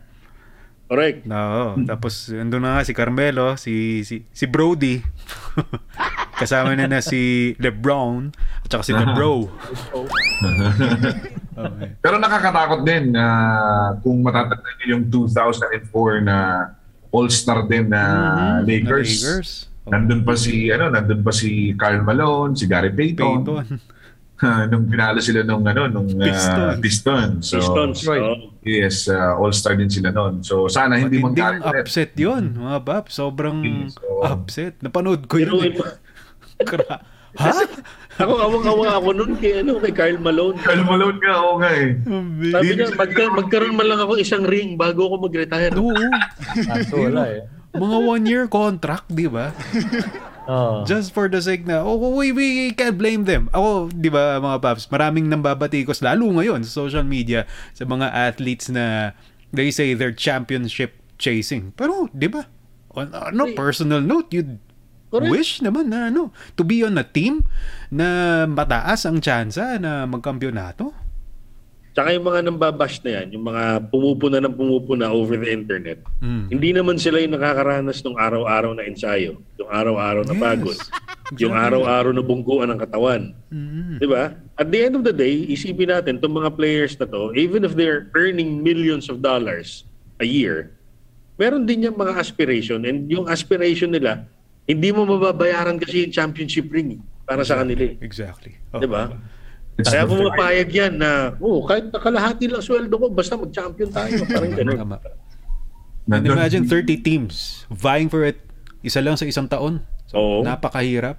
Correct. No, tapos andun na nga si Carmelo, si si, si Brody. Kasama na na si LeBron at saka si LeBro. Okay. Pero nakakatakot din na kung matatandaan niyo yung 2004 na All-Star din na Mhm, Lakers. na Lakers. Oh, Nandun pa si ano, nandun pa si Karl Malone, si Gary Payton. Payton. nung pinalo sila nung ano, nung uh, Pistons. Pistons. So, Pistons. Right. Oh. Yes, uh, All-Star din sila noon. So sana hindi Matinding mangyari ulit. upset yun, mga bab. Sobrang Yes, oo. upset. Napanood ko yun. Biruin Eh. mo. Kra- ha? Ako, awang-awa ako nun kay, ano, kay Carl Malone. Karl Malone nga, oo nga eh. Sabi niya, magka, magkaroon man lang ako isang ring bago ako mag-retire. Oo. Kaso wala eh. Mga one-year contract, di ba? Oo. Just for the sake na, oh, we, we can't blame them. Ako, di ba mga paps, maraming nambabatikos, lalo ngayon sa social media, sa mga athletes na they say they're championship chasing. Pero, di ba? On, on a personal note, you'd Correct. wish naman na ano, to be on a team na mataas ang tsansa na magkampyonato. Tsaka yung mga nambabash na yan, yung mga pumupuna ng pumupuna over the internet, Mm. hindi naman sila yung nakakaranas ng araw-araw na ensayo, yung araw-araw na Yes. pagod, yung araw-araw na bungkuan ng katawan. Mm. Di ba? At the end of the day, isipin natin, itong mga players na to, even if they're earning millions of dollars a year, meron din yung mga aspiration and yung aspiration nila, hindi mo mababayaran kasi yung championship ring eh, para sa kanila. eh. Exactly. Oh. Di ba? It's Kaya pumapayag yan na, oh, kahit nakalahati lang sweldo ko, basta mag-champion tayo. Parang ganun. Tama. And Nandun- imagine 30 teams vying for it isa lang sa isang taon. So, Oo. napakahirap.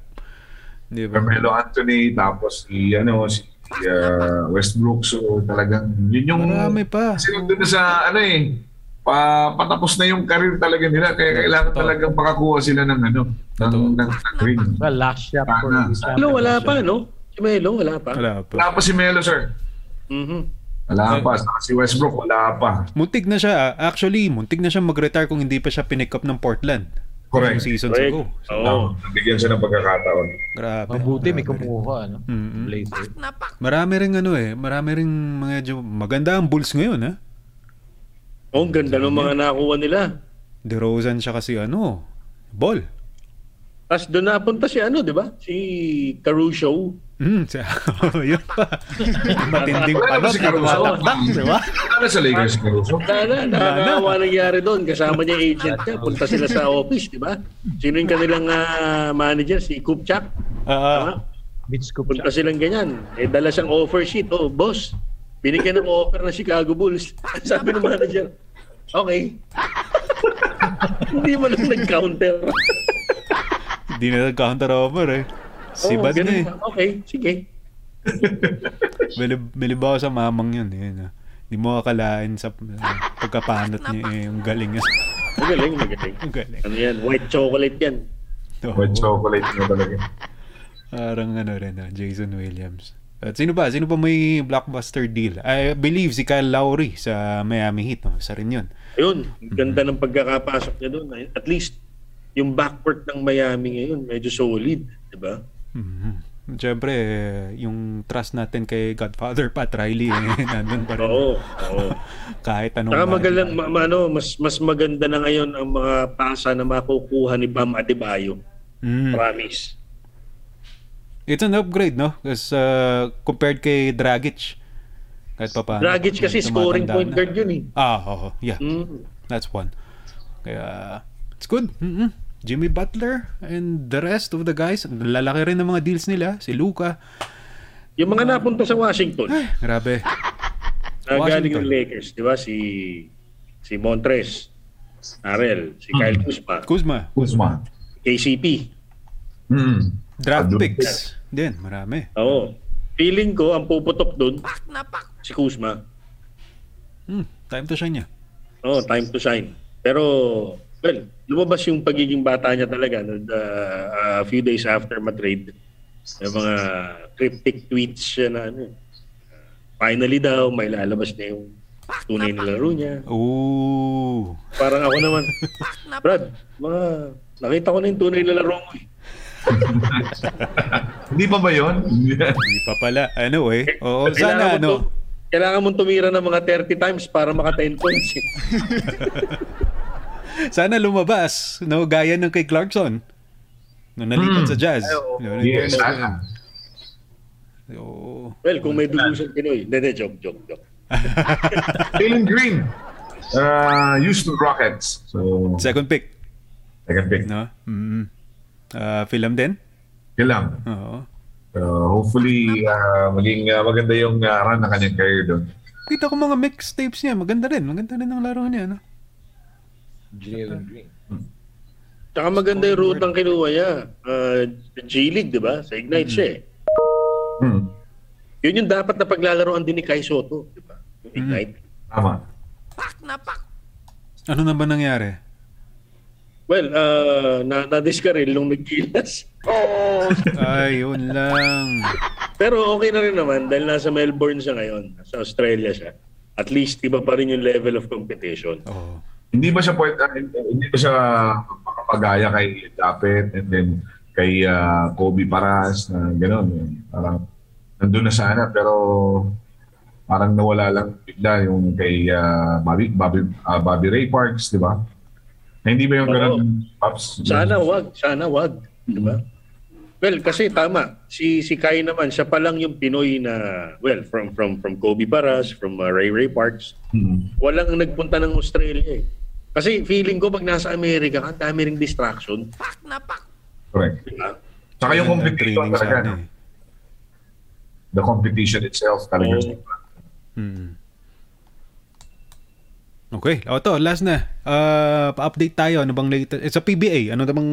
Di ba? Carmelo Anthony, tapos si, ano, si uh, Westbrook. So talagang, yun yung... Marami pa. Kasi na sa, ano eh, pa, patapos na yung career talaga nila. Kaya kailangan Totoo. talagang makakuha sila ng, ano, ng, ng, ng ring. Well, last shot for Sana. wala pa, no? Si Melo, wala pa. Wala pa. Wala pa si Melo, sir. Mhm. Wala pa. Si Westbrook, wala pa. Muntik na siya. Actually, muntik na siya mag-retire kung hindi pa siya pinick up ng Portland. Correct. Yung seasons Correct. ago. So, Oo. Nabigyan siya ng pagkakataon. grabe. Mabuti may Grabe kumuha, ano? Mm-mm. Blazer. Marami rin ano eh. Marami rin mga maganda ang Bulls ngayon ha. Oh, ang ganda ng mga nakuha nila. DeRozan siya kasi ano, ball. Tapos doon napunta si ano, di ba? Si Caruso. Mm, siya. yun pa. Matinding Wala panot na Caruso? tumataktak, di ba? Ano sa Lakers si Caruso? Sana, nakakawa nangyari doon. Kasama niya agent niya. Punta sila sa office, di ba? Sino yung kanilang ah, manager? Si Kupchak. Ah, Beach scoop Punta silang ganyan. Eh, dala siyang offer sheet. Oh, boss, binigyan ng offer ng Chicago Bulls. Sabi ng manager, okay. Hindi mo lang nag-counter. Hindi na nag-counter offer eh. Si Oo, Bad na ganun eh. ba? Okay, sige. Bilib, bilib ako sa mamang yun. Yun, ah. Hindi mo akalain sa uh, pagkapanot niya eh, yung galing niya. Magaling, magaling. Ang galing. Ano yan? White chocolate yan. Oo. White chocolate na talaga. Parang ano rin ah, Jason Williams. At sino ba? Sino pa may blockbuster deal? I believe si Kyle Lowry sa Miami Heat. No? Isa rin yun. Ayun, ang ganda ng pagkakapasok niya doon. At least, yung backcourt ng Miami ngayon, medyo solid. Di Mhm. Siyempre, yung trust natin kay Godfather Pat Riley, eh, nandun pa rin. Oo, oo. Kahit anong... Saka magalang, ma- ma- ano, mas, mas maganda na ngayon ang mga pasa na makukuha ni Bam Adebayo. Mm. Promise. It's an upgrade, no? Because uh, compared kay Dragic, kahit pa paano. Dragic kasi scoring point na. guard yun eh. Ah, oo. yeah. Mm. That's one. Kaya, it's good. Mm-mm. Jimmy Butler and the rest of the guys, lalaki rin ng mga deals nila. Si Luka. Yung mga napunta sa Washington, Ay, grabe. na galing Washington. ng Lakers, di ba? Si si Montres, Arel, si Kyle Kuzma, Kuzma. Kuzma. KCP. Mm. Draft Adun- picks. Din, marami. Oo. Feeling ko, ang puputok doon, si Kuzma. Hmm, time to shine niya. Oh, time to shine. Pero, well, lumabas yung pagiging bata niya talaga no, the, uh, a few days after ma-trade. Yung mga cryptic tweets siya na ano. Finally daw, may lalabas na yung tunay na laro niya. Ooh. Parang ako naman, Brad, mga, nakita ko na yung tunay na laro mo eh. Hindi pa ba yun? Hindi pa pala. Ano eh. Oo, Kailangan sana mo ano. to- Kailangan mong tumira ng mga 30 times para maka 10 points. eh. Sana lumabas, no? Gaya ng kay Clarkson. Nung nalipat Hmm. sa Jazz. Ay, oo. No, Yes, sana. Oo. well, kung may dugo sa Pinoy. Hindi, joke, joke, joke. Jalen Green. Uh, Houston Rockets. So, Second pick, second pick. no? Mm. Uh, film din? Lang. Oo. So, hopefully, uh, maging uh, maganda yung uh, run ng kanyang career doon. Kita ko mga mixtapes niya. Maganda rin. Maganda rin ang laro niya, no? Jalen Green. Tsaka maganda yung route ng kinuha niya. Uh, G-League, di ba? Sa Ignite siya eh. Hmm. Yun yung dapat na paglalaroan din ni Kai Soto, di ba? Yung Ignite. Tama. Ano na ba nangyari? Well, uh, na na-discarrel nung nagkilas. Ay, yun lang. Pero okay na rin naman dahil nasa Melbourne siya ngayon. Nasa Australia siya. At least iba pa rin yung level of competition. Oo. Hindi ba siya pwede, uh, hindi ba siya makapagaya kay Dapet and then kay uh, Kobe Paras na gano'n. Parang nandun na sana pero parang nawala lang bigla yung kay uh, Bobby, Bobby, uh, Bobby Ray Parks, di ba? Na hindi ba yung Oo. gano'n, Pops? Sana wag, sana wag, di ba? Well, kasi tama. Si si Kai naman, siya pa lang yung Pinoy na well, from from from Kobe Paras, from uh, Ray Ray Parks. Hmm. Walang nagpunta ng Australia eh. Kasi feeling ko pag nasa Amerika ka, ang dami ring distraction. Correct. Di ba? Saka yung Yun ang competition talaga. sana no? eh. The competition itself talaga. Oo. Mm. Okay, o to, last na. Uh, pa-update tayo. Ano bang latest? It's a PBA. Ano na bang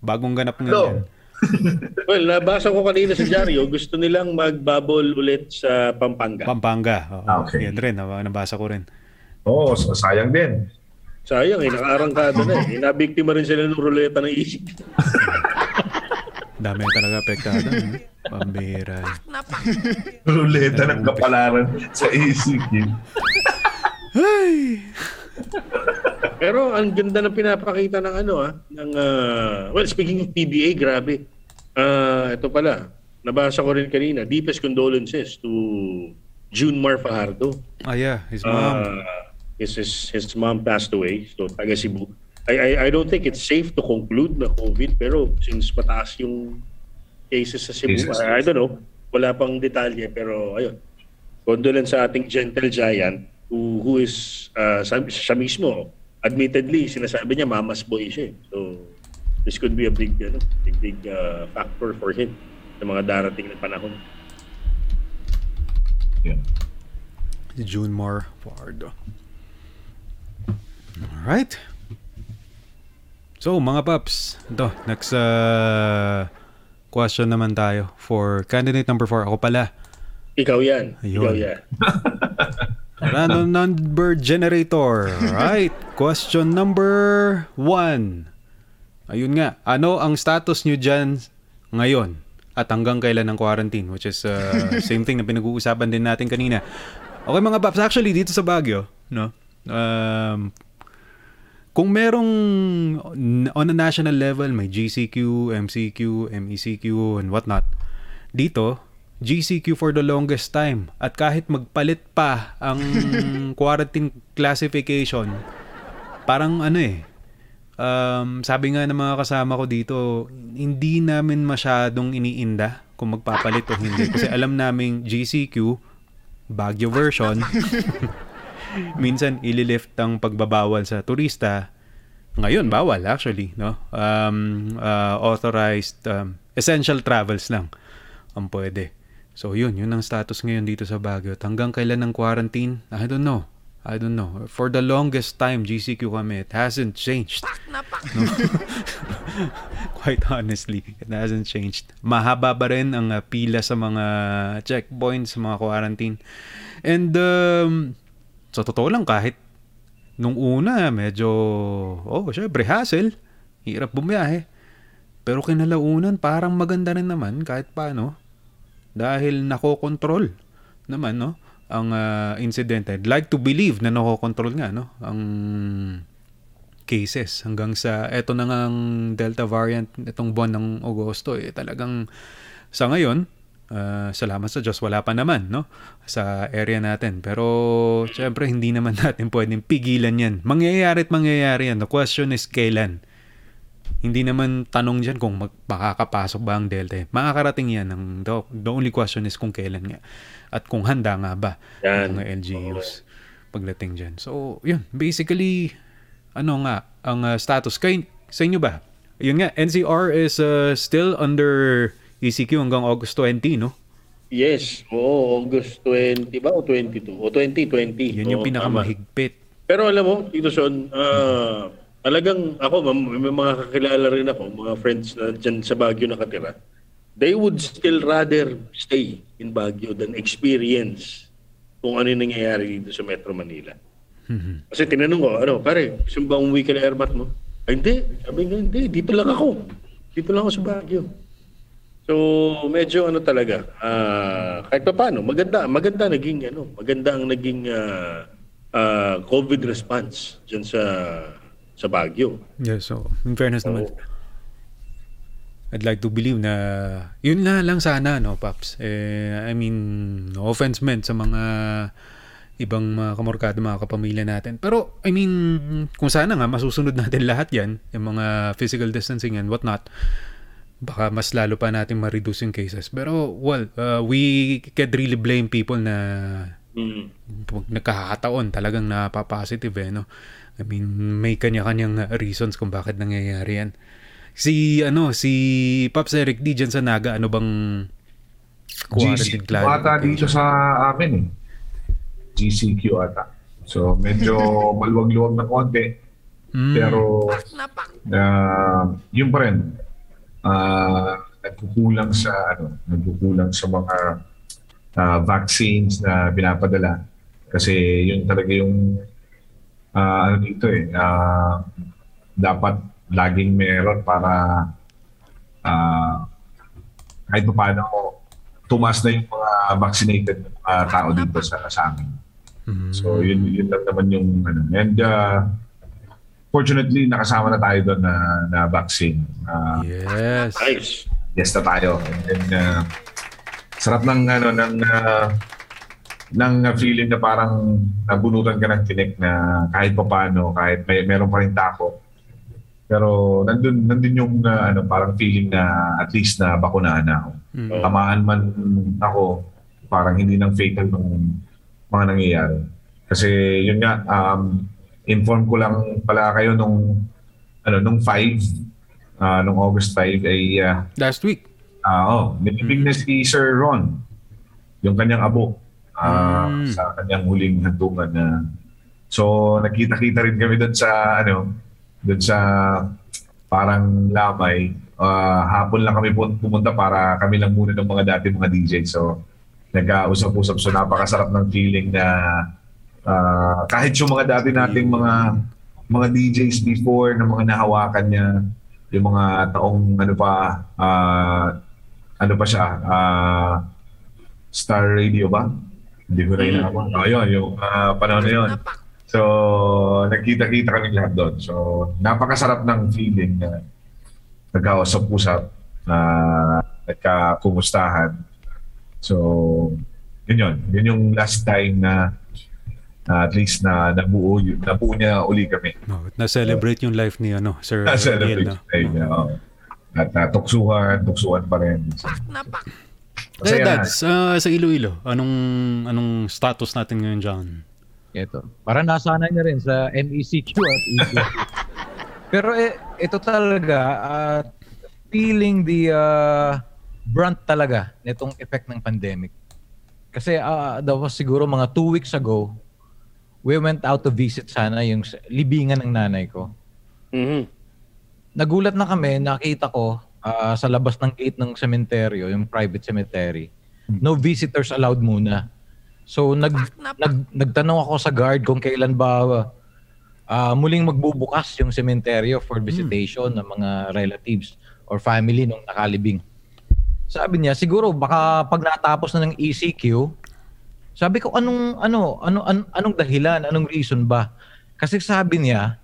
bagong ganap ngayon? Well, nabasa ko kanina sa dyaryo, gusto nilang mag-bubble ulit sa Pampanga. Pampanga. Oo, Ah, okay. Yan rin. nab- Nabasa ko rin. Oo, so sayang din. Sayang eh, nakaarangkada na eh. Nabiktima rin sila ng ruleta ng isip. Dami talaga apektado. Pambira. Ruleta ng kapalaran sa ECQ. Pero ang ganda ng pinapakita ng ano ah, ng ah, well speaking of PBA, grabe. Ah, ito pala. Nabasa ko rin kanina, deepest condolences to June Mar Fajardo. Ah, yeah. His mom. Uh, his, his his mom passed away, so taga Cebu. I, I I don't think it's safe to conclude na COVID pero since mataas yung cases sa Cebu, Cases. I, I don't know. Wala pang detalye pero ayun. Condolence sa ating gentle giant who who is uh, sa, siya mismo admittedly sinasabi niya mamas boy siya. eh. So this could be a big ano, big big uh, factor for him sa mga darating na panahon. Yeah. June Mar Fajardo. Alright. So, mga paps, ito, next uh, question naman tayo for candidate number 4. Ako pala, Ikaw yan. Ayun. Ikaw yan. random number generator. Right. Question number 1. Ayun nga, ano ang status nyo dyan ngayon? At hanggang kailan ng quarantine? Which is uh, same thing na pinag-uusapan din natin kanina. Okay mga paps, actually dito sa Baguio, no? Um, kung merong on a national level, may GCQ, MCQ, MECQ, and whatnot, dito, GCQ for the longest time. At kahit magpalit pa ang quarantine classification, parang ano eh, um, sabi nga ng mga kasama ko dito, hindi namin masyadong iniinda kung magpapalit o hindi. Kasi alam naming GCQ, Baguio version, minsan ililift ang pagbabawal sa turista. Ngayon, bawal actually. No? Um, uh, authorized, um, essential travels lang ang pwede. So yun, yun ang status ngayon dito sa Baguio. Hanggang kailan ng quarantine? I don't know. I don't know. For the longest time, GCQ kami, it hasn't changed. No? Quite honestly, it hasn't changed. Mahaba ba rin ang uh, pila sa mga checkpoints, sa mga quarantine. And um, sa totoo lang, kahit nung una, medyo, oh, syempre, hassle. Hirap bumiyahe. Pero kinalaunan, parang maganda rin naman kahit paano. Dahil nakokontrol naman, no? Ang ah, incident. I'd like to believe na nakokontrol nga, no? Ang cases hanggang sa eto na ngang Delta variant itong buwan ng Agosto eh talagang sa ngayon Uh, salamat sa Diyos, wala pa naman, no? Sa area natin. Pero, syempre, hindi naman natin pwedeng pigilan yan. Mangyayari at mangyayari yan. The question is kailan. Hindi naman tanong dyan kung mag- makakapasok ba ang Delta. Makakarating yan. Ang, the, the only question is kung kailan nga. At kung handa nga ba Yan. ang mga LGUs pagdating dyan. So, yun. Basically, ano nga, ang uh, status. Kay, sa inyo ba? Yun nga, NCR is uh, still under ECQ hanggang August 20, no? Yes. Oo, August 20 ba o 22? O 2020. Yan yung Oo, tama. pinakamahigpit. Pero alam mo, Tito Son, ah, talagang ako, may mga kakilala rin ako, mga friends na dyan sa Baguio nakatira. They would still rather stay in Baguio than experience kung ano yung nangyayari dito sa Metro Manila. Kasi tinanong ko, ano, pare, gusto mo ba umuwi ka na airmat mo? Ay, hindi. Sabi nga, hindi. Dito lang ako. Dito lang ako sa Baguio. So, medyo ano talaga, ah, kahit pa paano, maganda, maganda naging, ano, maganda ang naging ah, ah, COVID response dyan sa sa Baguio. Yeah, so, in fairness naman, I'd like to believe na yun na lang sana, no, Paps? Eh, I mean, no offense meant sa mga ibang mga kamorkado, mga kapamilya natin. Pero, I mean, kung sana nga, masusunod natin lahat yan, yung mga physical distancing and whatnot, baka mas lalo pa natin ma-reduce yung cases. Pero, well, uh, we can't really blame people na Mm. pag nagkakataon talagang napapositive eh, no? I mean, may kanya-kanyang reasons kung bakit nangyayari yan. Si, ano, si Pops Eric D dyan sa Naga, ano bang quarantine plan? ata dito sa amin eh. GCQ ata. So medyo maluwag-luwag na konti. Mm. Pero uh, yun pa rin. Uh, nagkukulang sa ano, nagkukulang sa mga uh, vaccines na pinapadala. Kasi yun talaga yung uh, ano dito eh. Uh, dapat laging meron para uh, kahit pa paano tumas na yung mga vaccinated uh, tao dito sa, sa amin. Mm. So yun yun lang naman yung ano. And uh, fortunately nakasama na tayo doon na na vaccine. Uh, Yes. Nice. yes na tayo. And then uh, sarap ng ano ng uh, ng feeling na parang nabunutan ka ng tinik na kahit pa paano, kahit may meron pa rin takot. Pero nandun nandun yung uh, ano parang feeling na at least na bakunaan na ako. Mm. Tamaan man ako, parang hindi nang fatal ng mga nangyayari. Kasi yun nga, um, inform ko lang pala kayo nung ano nung 5 ah, nung August 5 ay ah, Last week. Ah, oh, nilibing na si Sir Ron, yung kanyang abo, ah, Mm. sa kanyang huling hantungan na So, nakita-kita rin kami doon sa ano, doon sa parang lamay. Ah, hapon lang kami pumunta para kami lang muna ng mga dati mga DJ. So, nagkausap-usap. So, napakasarap ng feeling na ah, kahit yung mga dati nating mga mga DJs before na mga nahawakan niya, yung mga taong ano pa, ah, ano pa siya, ah, Star Radio ba? Hindi ko rin alam. Oh, yun, yung ah, panahon na yun. So, nagkita-kita kami lahat doon. So, napakasarap ng feeling na nagkausap-usap, na nagkakumustahan. So, yun yun. Yun yung last time na na at least na nabuo, yun- nabuo niya uli kami. No, na-celebrate yung life ni ano, Sir Sa Neil, no? niya. oo. At uh, tuksuhan, tuksuhan pa rin. So, Kaya masaya na. Dads, sa Iloilo, anong anong status natin ngayon dyan? Ito. Para nasanay na rin sa MECQ at ECQ. Pero eh, ito talaga, ah, feeling the uh, brunt talaga nitong effect ng pandemic. Kasi uh, that was siguro mga two weeks ago, we went out to visit sana yung libingan ng nanay ko. Mhm. Nagulat na kami, nakita ko ah, sa labas ng gate ng cemetery, yung private cemetery, no visitors allowed muna. So nag, nag nagtanong ako sa guard kung kailan ba ah, muling magbubukas yung cemetery for visitation ng mga relatives or family nung nakalibing. Sabi niya, siguro baka pag natapos na ng ECQ, sabi ko anong ano ano an- anong dahilan, anong reason ba? Kasi sabi niya,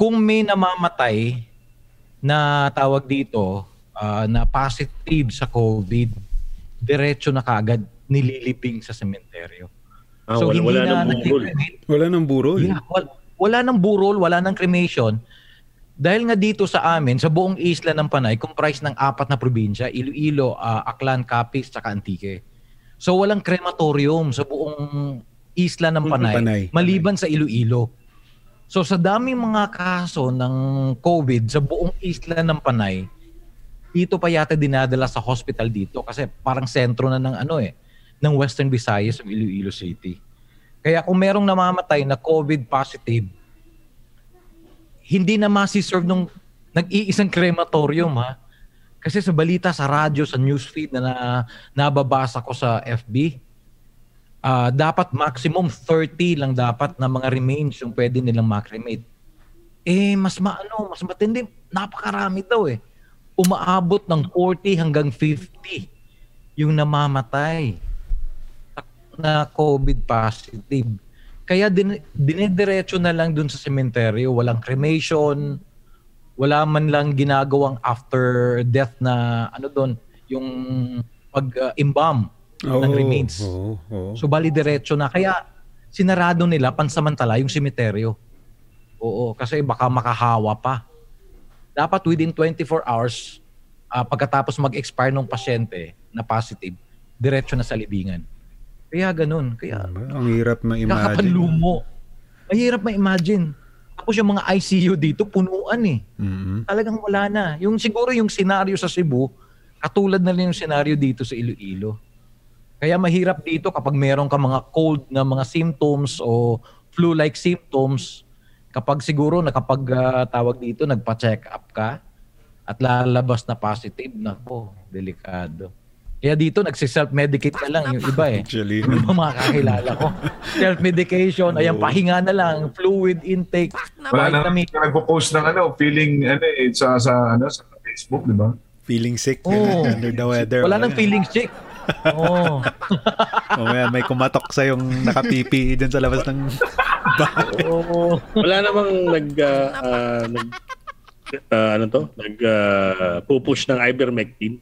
kung may namamatay na tawag dito ah, na positive sa COVID, diretso na kaagad nililibing sa sementeryo. Ah, so wala, hindi wala na nang nag-cremate. Wala nang burol. Yeah, wala, wala nang burol, wala nang cremation. Dahil nga dito sa amin, sa buong isla ng Panay, comprised ng apat na probinsya, Iloilo, ah, Aklan, Capiz, tsaka Antique. So walang crematorium sa buong isla ng Panay, Panay. maliban sa Iloilo. So sa daming mga kaso ng COVID sa buong isla ng Panay, dito pa yata dinadala sa hospital dito kasi parang sentro na ng ano eh, ng Western Visayas ng Iloilo City. Kaya kung merong namamatay na COVID positive, hindi na masiserve nung nag-iisang crematorium ha. Kasi sa balita, sa radyo, sa newsfeed na, na nababasa ko sa FB, ah, dapat maximum 30 lang dapat na mga remains yung pwede nilang makremate. Eh, mas maano, mas matindi. Napakarami daw eh. Umaabot ng 40 hanggang 50 yung namamatay na COVID positive. Kaya din, dinidiretso na lang dun sa sementeryo. Walang cremation, wala man lang ginagawang after death na ano doon, yung pag-imbam ng remains. Oo, oo. So bali diretso na. Kaya sinarado nila pansamantala yung sementeryo. Oo, kasi baka makahawa pa. Dapat within 24 hours, ah, pagkatapos mag-expire ng pasyente na positive, diretso na sa libingan. Kaya ganun. Kaya Ang hirap ma-imagine. kakapanlumo. Mahirap ma-imagine. Tapos yung mga ICU dito, punuan eh. Mhm. Talagang wala na. Yung siguro yung senaryo sa Cebu, katulad na rin yung senaryo dito sa Iloilo. Kaya mahirap dito kapag meron ka mga cold na mga symptoms o flu-like symptoms, kapag siguro nakapag tawag dito, nagpa-check up ka at lalabas na positive, nako, delikado. Kaya dito nagsi-self-medicate na lang yung iba eh. Actually. Yung mga kakilala ko. Self-medication, ayan, pahinga na lang, fluid intake, Wala na vitamin. nagpo-post ng ano, feeling ano eh, sa sa ano sa Facebook, di ba? Feeling sick, Oo. under the weather. Wala nang feeling sick. Oo. O may, may kumatok sa yung naka-PPE dun sa labas ng Oo. Wala namang nag ah, ah, nag ah, ano to? Nag ah, pupush ng ivermectin.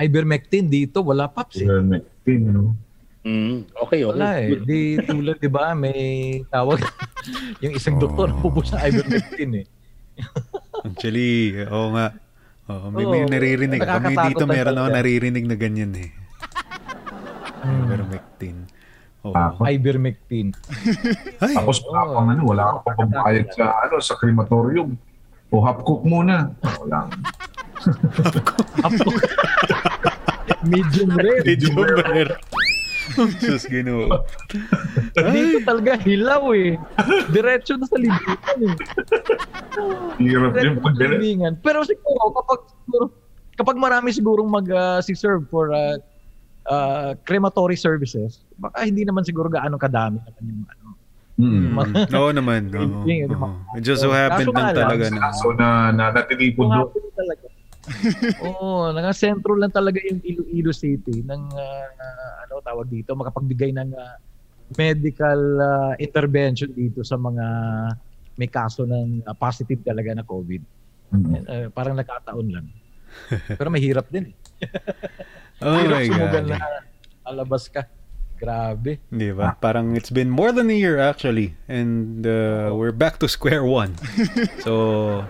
Ivermectin dito, wala paps eh. Ivermectin, no? Mm, okay, okay. Wala eh. Di tulad, di ba, may tawag yung isang doktor na pupus ng ivermectin eh. Actually, oo nga. Oo, may, may naririnig. Kami dito meron ako naririnig na ganyan eh. Hmm. Ivermectin. Oo. Tapos, Ivermectin. Ay, tapos wala pang ano, wala ka pa pambayad sa ano sa crematorium. O half cook muna. Wala. Apo. Medium rare. medyo rare. Sus, ginoo. Dito talaga hilaw eh. Diretso na sa libingan eh. Hirap yung na sa pag libingan. Pero siguro, kapag, siguro, kapag marami sigurong mag-serve for uh, uh, crematory services, baka hindi naman siguro gaano kadami naman yung ano. Mm. Oo naman. Oo, oo. It just so happened Kaso lang talaga na. So na, na natinipon Kung doon. talaga. Oo, naka-sentro lang talaga yung Iloilo City ng ah, ano tawag dito, makapagbigay ng ah, medical ah, intervention dito sa mga may kaso ng ah, positive talaga na COVID. Mm. Eh, parang nakataon lang. Pero mahirap din. eh. Oh Hirap my God. na alabas ka. Grabe. Di ba? Parang it's been more than a year actually. And uh, we're back to square one. So,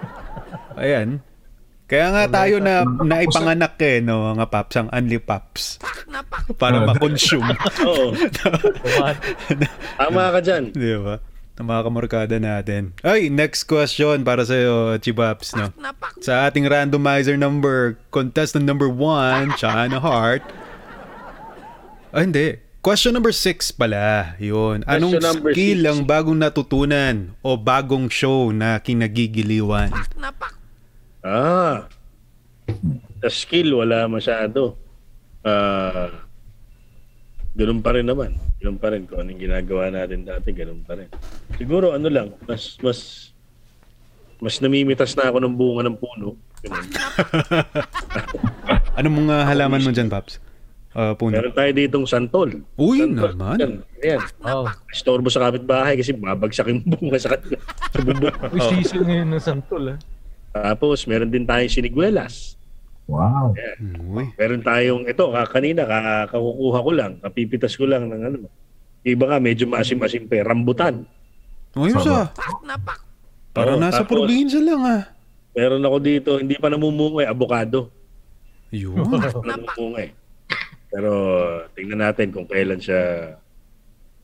ayan. Kaya nga tayo na naipanganak eh, no, mga paps, ang Unli Paps. Para ma-consume. Oo. Tama ka dyan. Di ba? Ng mga natin. Ay, next question para sa iyo, Chibaps, no? Sa ating randomizer number, contestant number one, Chana Hart. Ah, hindi. Question number six pala. Yun. Anong Question skill six. ang bagong natutunan o bagong show na kinagigiliwan? Ah. Sa skill, wala masyado. Ah. ganun pa rin naman. Ganun pa rin. Kung anong ginagawa natin dati, ganun pa rin. Siguro, ano lang, mas, mas, mas namimitas na ako ng bunga ng puno. Anong mga halaman mo dyan, Paps? Uh, puno. Meron tayo ditong santol. Uy, Santol. naman. Yan. Ayan. Oh, Istorbo sa kapitbahay kasi babagsak yung bunga sa kanila. May season ngayon ng santol ah. Tapos, meron din tayong siniguelas. Wow. Uy. Meron tayong, ito, ka- kanina, ka- kakukuha ko lang, kapipitas ko lang ng ano. Iba nga, medyo maasim-asim pa, eh, rambutan. Uy, sa. Parang Oo, nasa tapos, probinsya lang ah. Meron ako dito, hindi pa namumunga, eh, avocado. Yun. namumunga eh. Pero tingnan natin kung kailan siya.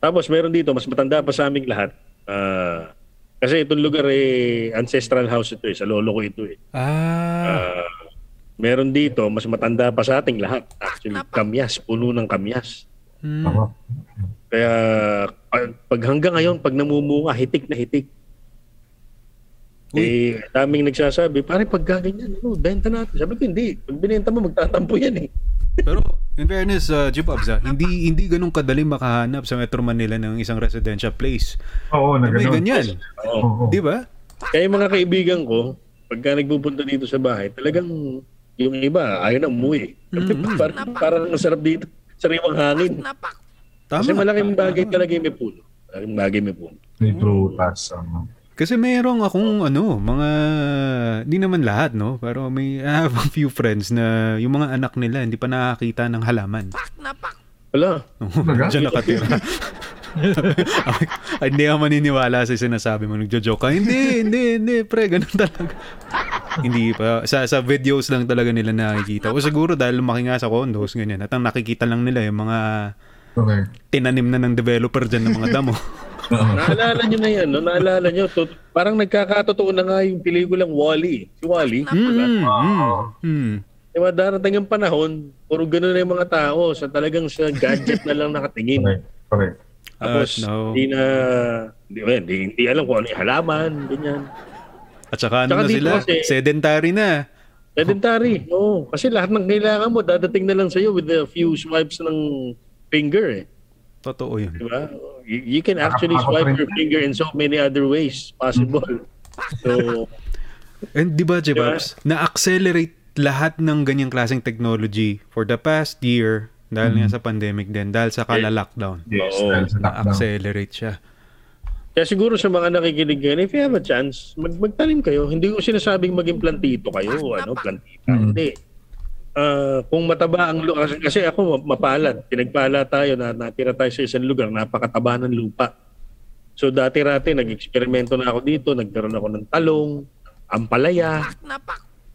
Tapos meron dito, mas matanda pa sa aming lahat. Ah, kasi itong lugar eh, ancestral house ito eh, sa lolo ko ito eh. Ah. Ah, meron dito, mas matanda pa sa ating lahat. Actually, kamyas, puno ng kamyas. Hmm. Kaya pag, hanggang ngayon, pag namumunga, hitik na hitik. Eh, daming nagsasabi, pare pag ganyan, ano, benta natin. Sabi ko, hindi. Pag binenta mo, magtatampo yan eh. Pero in fairness, uh, Jibobs, ah, hindi hindi ganun kadali makahanap sa Metro Manila ng isang residential place. Oo, na May ganun. ganyan. Oo. Oo. Di ba? Kaya yung mga kaibigan ko, pagka nagpupunta dito sa bahay, talagang yung iba, ayaw na umuwi. Mm-hmm. parang, parang ang sarap dito. Sariwang hangin. Kasi Tama. malaking bagay talaga yung may puno. Malaking bagay may puno. May prutas. ano. Kasi mayroong akong ano, mga, di naman lahat, no? Pero may, I have a few friends na yung mga anak nila hindi pa nakakita ng halaman. Wala. Talaga? Diyan nakatira. Ay, hindi ako maniniwala sa sinasabi mo. Nagjo-joke ka. Hindi, hindi, hindi, pre. Ganun talaga. hindi pa. Sa, sa videos lang talaga nila nakikita. O siguro dahil lumaki nga sa condos, ganyan. At ang nakikita lang nila yung mga Okay. tinanim na ng developer dyan ng mga damo. Naalala nyo na yan, no? Naalala nyo, to, parang nagkakatotoo na nga yung pelikulang Wally. Si Wally. mm, mm, mm. Diba, darating ang panahon, puro ganun na yung mga tao sa talagang sa gadget na lang nakatingin. Correct. Tapos, Uh, no. hindi na, hindi, hindi, hindi alam kung ano yung halaman, ganyan. At saka ano Tsaka na sila? kasi- Sedentary na. Sedentary. Oo. Kasi lahat ng kailangan mo, dadating na lang sa'yo with a few swipes ng finger. Eh. Totoo yun. Di ba? You, you can actually swipe your finger in so many other ways possible. So, And di ba, Jebabs, na-accelerate lahat ng ganyang klaseng technology for the past year dahil nga sa pandemic din, dahil sa kala-lockdown. Yes. Oo. dahil sa lockdown. Na-accelerate siya. kaya siguro sa mga nakikinig ngayon, if you have a chance, mag magtanim kayo. Hindi ko sinasabing maging plantito kayo, ano, plantita. Mm. Hindi. Ah, kung mataba ang lupa, kasi, kasi ako mapalad, pinagpala tayo na natira tayo sa isang lugar, napakataba ng lupa. So dati-rati, nag-eksperimento na ako dito, nagkaroon ako ng talong, ampalaya,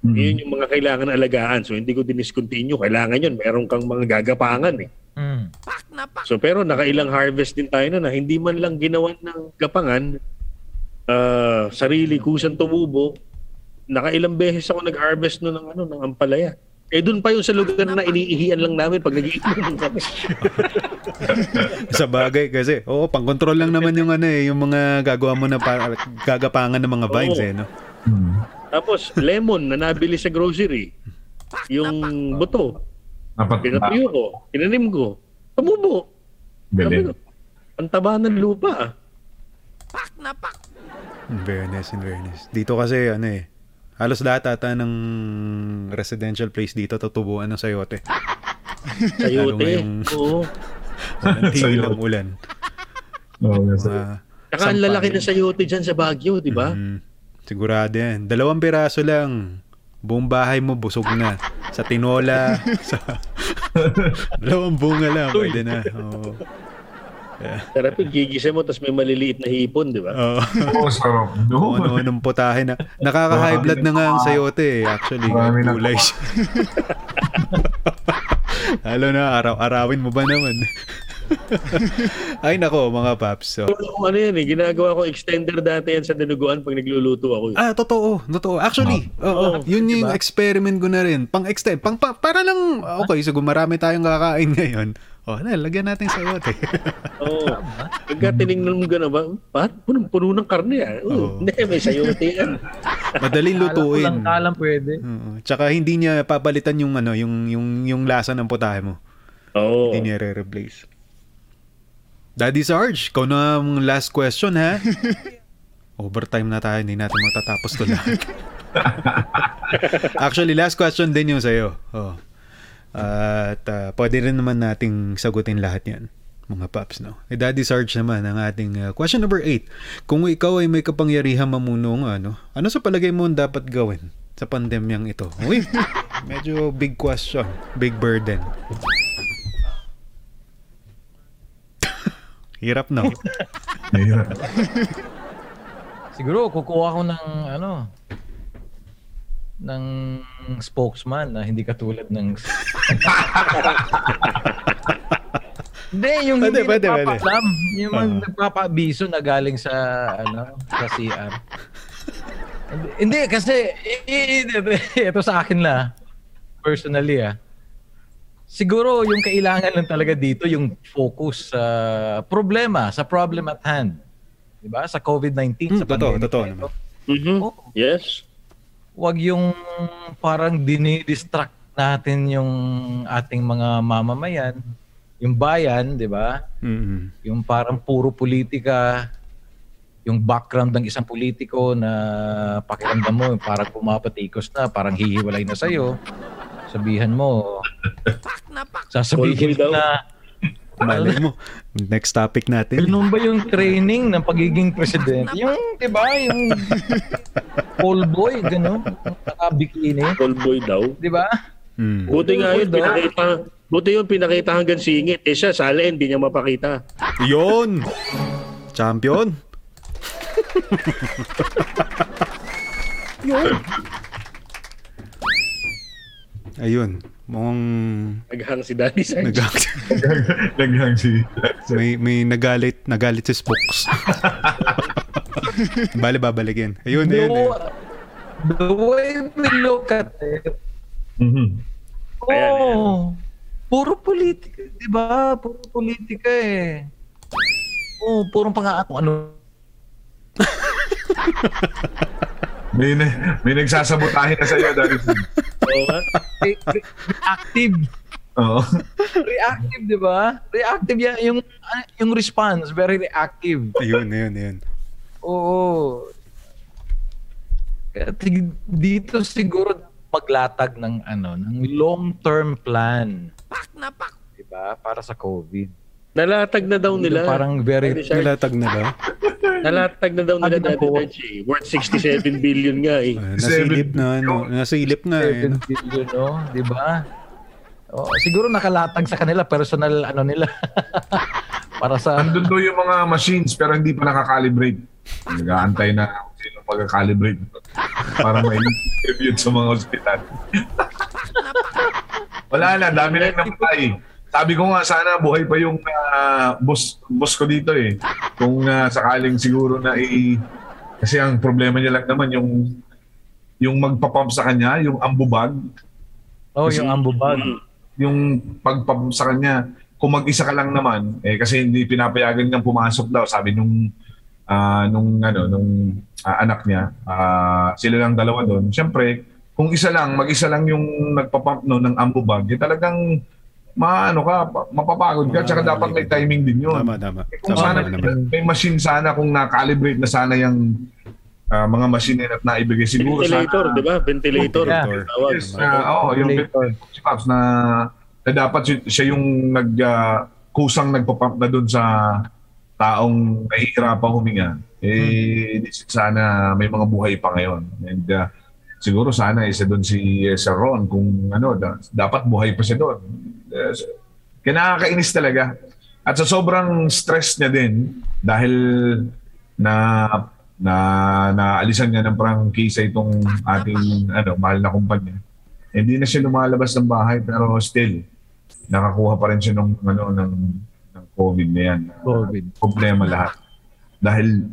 Mm. yun yung mga kailangan alagaan. So hindi ko diniscontinue, kailangan yun, meron kang mga gagapangan eh. Mm. So pero nakailang harvest din tayo na, na hindi man lang ginawan ng gapangan, ah, sarili kusang tumubo, nakailang beses ako nag-harvest no ng ano ng ampalaya. Eh doon pa yung sa lugar na iniihian lang namin pag nag-iinom kami. Sa bagay kasi, oo, pang-control lang naman yung ano eh, yung mga gagawa mo na para gagapangan ng mga vines Oo. eh, no? Tapos lemon na nabili sa grocery. Yung buto, pinatuyo ko, tinanim ko, tumubo. Galing. ang taba ng lupa. ah. In fairness, in fairness. Dito kasi, ano eh, halos lahat ata ng residential place dito tutubuan ng sayote. Lalo Sayote. ngayong- Oo. Walang ng ulan. Oo, yes. Mga, Saka ang lalaki ng sayote dyan sa Baguio, di ba? mm, sigurado yan. Dalawang piraso lang. Buong bahay mo busog na. Sa tinola, sa... Dalawang bunga lang, pwede na. Oo. Sarap yung gigisa mo, tapos may maliliit na hipon, di ba? Oo. Oo, sarap. No. ano-anong putahe na. Nakaka-high blood na nga ang sayote eh, actually. Marami na- Kulay siya. Lalo na, araw-arawin mo ba naman? Ay nako, mga paps. So, ano yan eh, ginagawa ko extender dati yan sa dinuguan pag nagluluto ako. eh. ah, totoo. Totoo. Actually, oo. Oo, yun yung diba? experiment ko na rin. Pang-extend. Pang, pa, para lang, okay, so marami tayong kakain ngayon. Oh, na, lagyan natin sayote. Oo. Pagka tinignan mo gano'n ba, ba't punong-puno ng karne ah? Oo. Oo. Hindi, may sayote yan. Madaling lutuin. Kalang kalang pwede. Oo. Tsaka hindi niya papalitan yung ano, yung yung yung lasa ng putahe mo. Oo. Hindi niya re-replace. Daddy Sarge, ikaw na ang last question ha. Overtime na tayo, hindi natin matatapos to lahat. Actually, last question din yung sa'yo. Oh. At ah, pwede rin naman nating sagutin lahat yan, mga paps. No? Eh, Daddy Sarge naman, ang ating ah, question number 8. Kung ikaw ay may kapangyarihan mamunong, ano, ano sa palagay mo ang dapat gawin sa pandemyang ito? Uy, Medyo big question. Big burden. Hirap no? Mahirap. Siguro kukuha ko ng ano ng spokesman na hindi katulad ng Hindi, yung Pwede, hindi pwede, pwede. nagpapaalam. Yung mga Ah. nagpapaabiso na galing sa ano sa CR. hindi, kasi ito sa akin la personally ah. Siguro yung kailangan lang talaga dito yung focus sa problema, sa problem at hand. 'Di ba? Sa COVID-19 Hmm, sa totoo, pandemic totoo na ito. naman. Mhm. Oo. Yes. Wag yung parang dinidistract natin yung ating mga mamamayan, yung bayan, 'di ba? Mm-mm. Yung parang puro politika, yung background ng isang politiko na pakiramdam mo parang pumapatikos na, parang hihiwalay na sa'yo. Sabihan mo, sasabihin boy daw. na, Malay mo. Next topic natin. ganun ba yung training ng pagiging presidente? Yung, di ba, yung call boy, gano'n, nakabikini, Call boy daw. di ba? Mm. Buti nga yun, pinakita, buti yung pinakita hanggang singit. Eh siya, sala hindi niya mapakita. Yun! Champion! Ayun. Mukhang Naghang si Daddy Sanchez. nag- Naghang si... may, may nagalit, nagalit si Spokes. Bale, babalikin. Ayun, ayun. No, ayun. the way we look at it, Mhm. Ayan, oh, puro politika, di ba? Puro politika eh. Oh, purong pang ano. May, may nagsasabotahe na sa'yo, Darius. Oo reactive. Oo. Reactive, di ba? Reactive yan. Yung, ah, yung response, very reactive. Ayun, ayun, ayun. Oo. Dito siguro maglatag ng ano, ng long-term plan. Pak na pak. Diba? Para sa COVID. Nalatag na daw nila. Parang very. Nilatag na ba? Nalatag na daw nila Sabi na. Sanchez. Worth 67 billion nga eh. Ah, nasilip na, ano, nasilip na. Eh, 7 no? billion, no? Di ba? Oh, siguro nakalatag sa kanila personal ano nila. Para sa Andun daw yung mga machines pero hindi pa nakakalibrate. Nag-aantay na kung sino magka-calibrate para may tribute sa mga ospital. Wala na, dami na yung namatay. Sabi ko nga sana buhay pa yung ah, boss boss ko dito eh. Kung ah, sakaling siguro na i kasi ang problema niya lang naman yung yung magpapump sa kanya, yung ambubag, oh, yung ambubag. yung pagpapump sa kanya, kung mag-isa ka lang naman, eh kasi hindi pinapayagan niyang pumasok daw, sabi nung ah, nung ano nung ah, anak niya, ah, sila lang dalawa doon. Siyempre, kung isa lang, mag-isa lang yung nagpapump no ng ambubag, eh talagang maano ka, pa- mapapagod ka, tsaka dapat may timing din yun. Tama, tama. Eh, Kung Tama sana naman. may machine sana kung na-calibrate na sana yung ah, mga machine at naibigay siguro Ventilator, sana. di ba? Ventilator. Yeah. Tawag. Yes, na, oo, yung Ventilator. si Paps na, na dapat si- siya yung nag ah, kusang nagpapump na doon sa taong nahihirapang huminga. Eh, di sana may mga buhay pa ngayon. And ah, siguro sana isa doon si eh, Sir Ron kung ano, da- dapat buhay pa siya doon. Eh, kinakainis talaga. At sa sobrang stress niya din dahil na na naalisan niya ng prangkisa itong ating ano mahal na kumpanya. Hindi na siya lumalabas ng bahay pero still nakakuha pa rin siya ng ano ng ng COVID na yan. COVID. Problema lahat. Dahil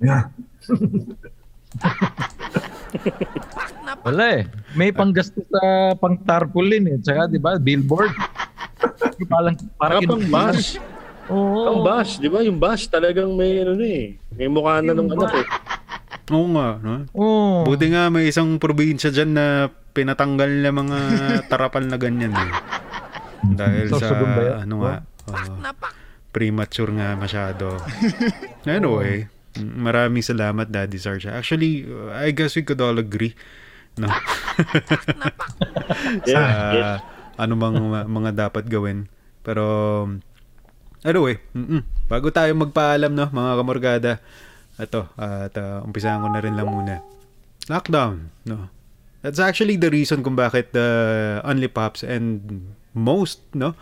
yeah, Wala eh. May panggastos sa pang tarpaulin eh. Tsaka, di ba, billboard. parang, parang Parang bus. Oo. Ang bus, di ba? Yung bus talagang may ano na eh. May mukha na nung anak eh. Oo nga. No? Oo. Buti nga may isang probinsya dyan na pinatanggal na mga tarapal na ganyan eh. Dahil sa ano nga, uh, premature nga masyado. Anyway, maraming salamat Daddy Sarge. Actually, uh, I guess we could all agree. No? sa Yeah, yes. ano bang mga, mga dapat gawin. Pero anyway, mm-mm. bago tayo magpaalam no, mga kamorgada, ito, at uh, umpisahan ko na rin lang muna. Lockdown, no. That's actually the reason kung bakit uh, Only Pops and most no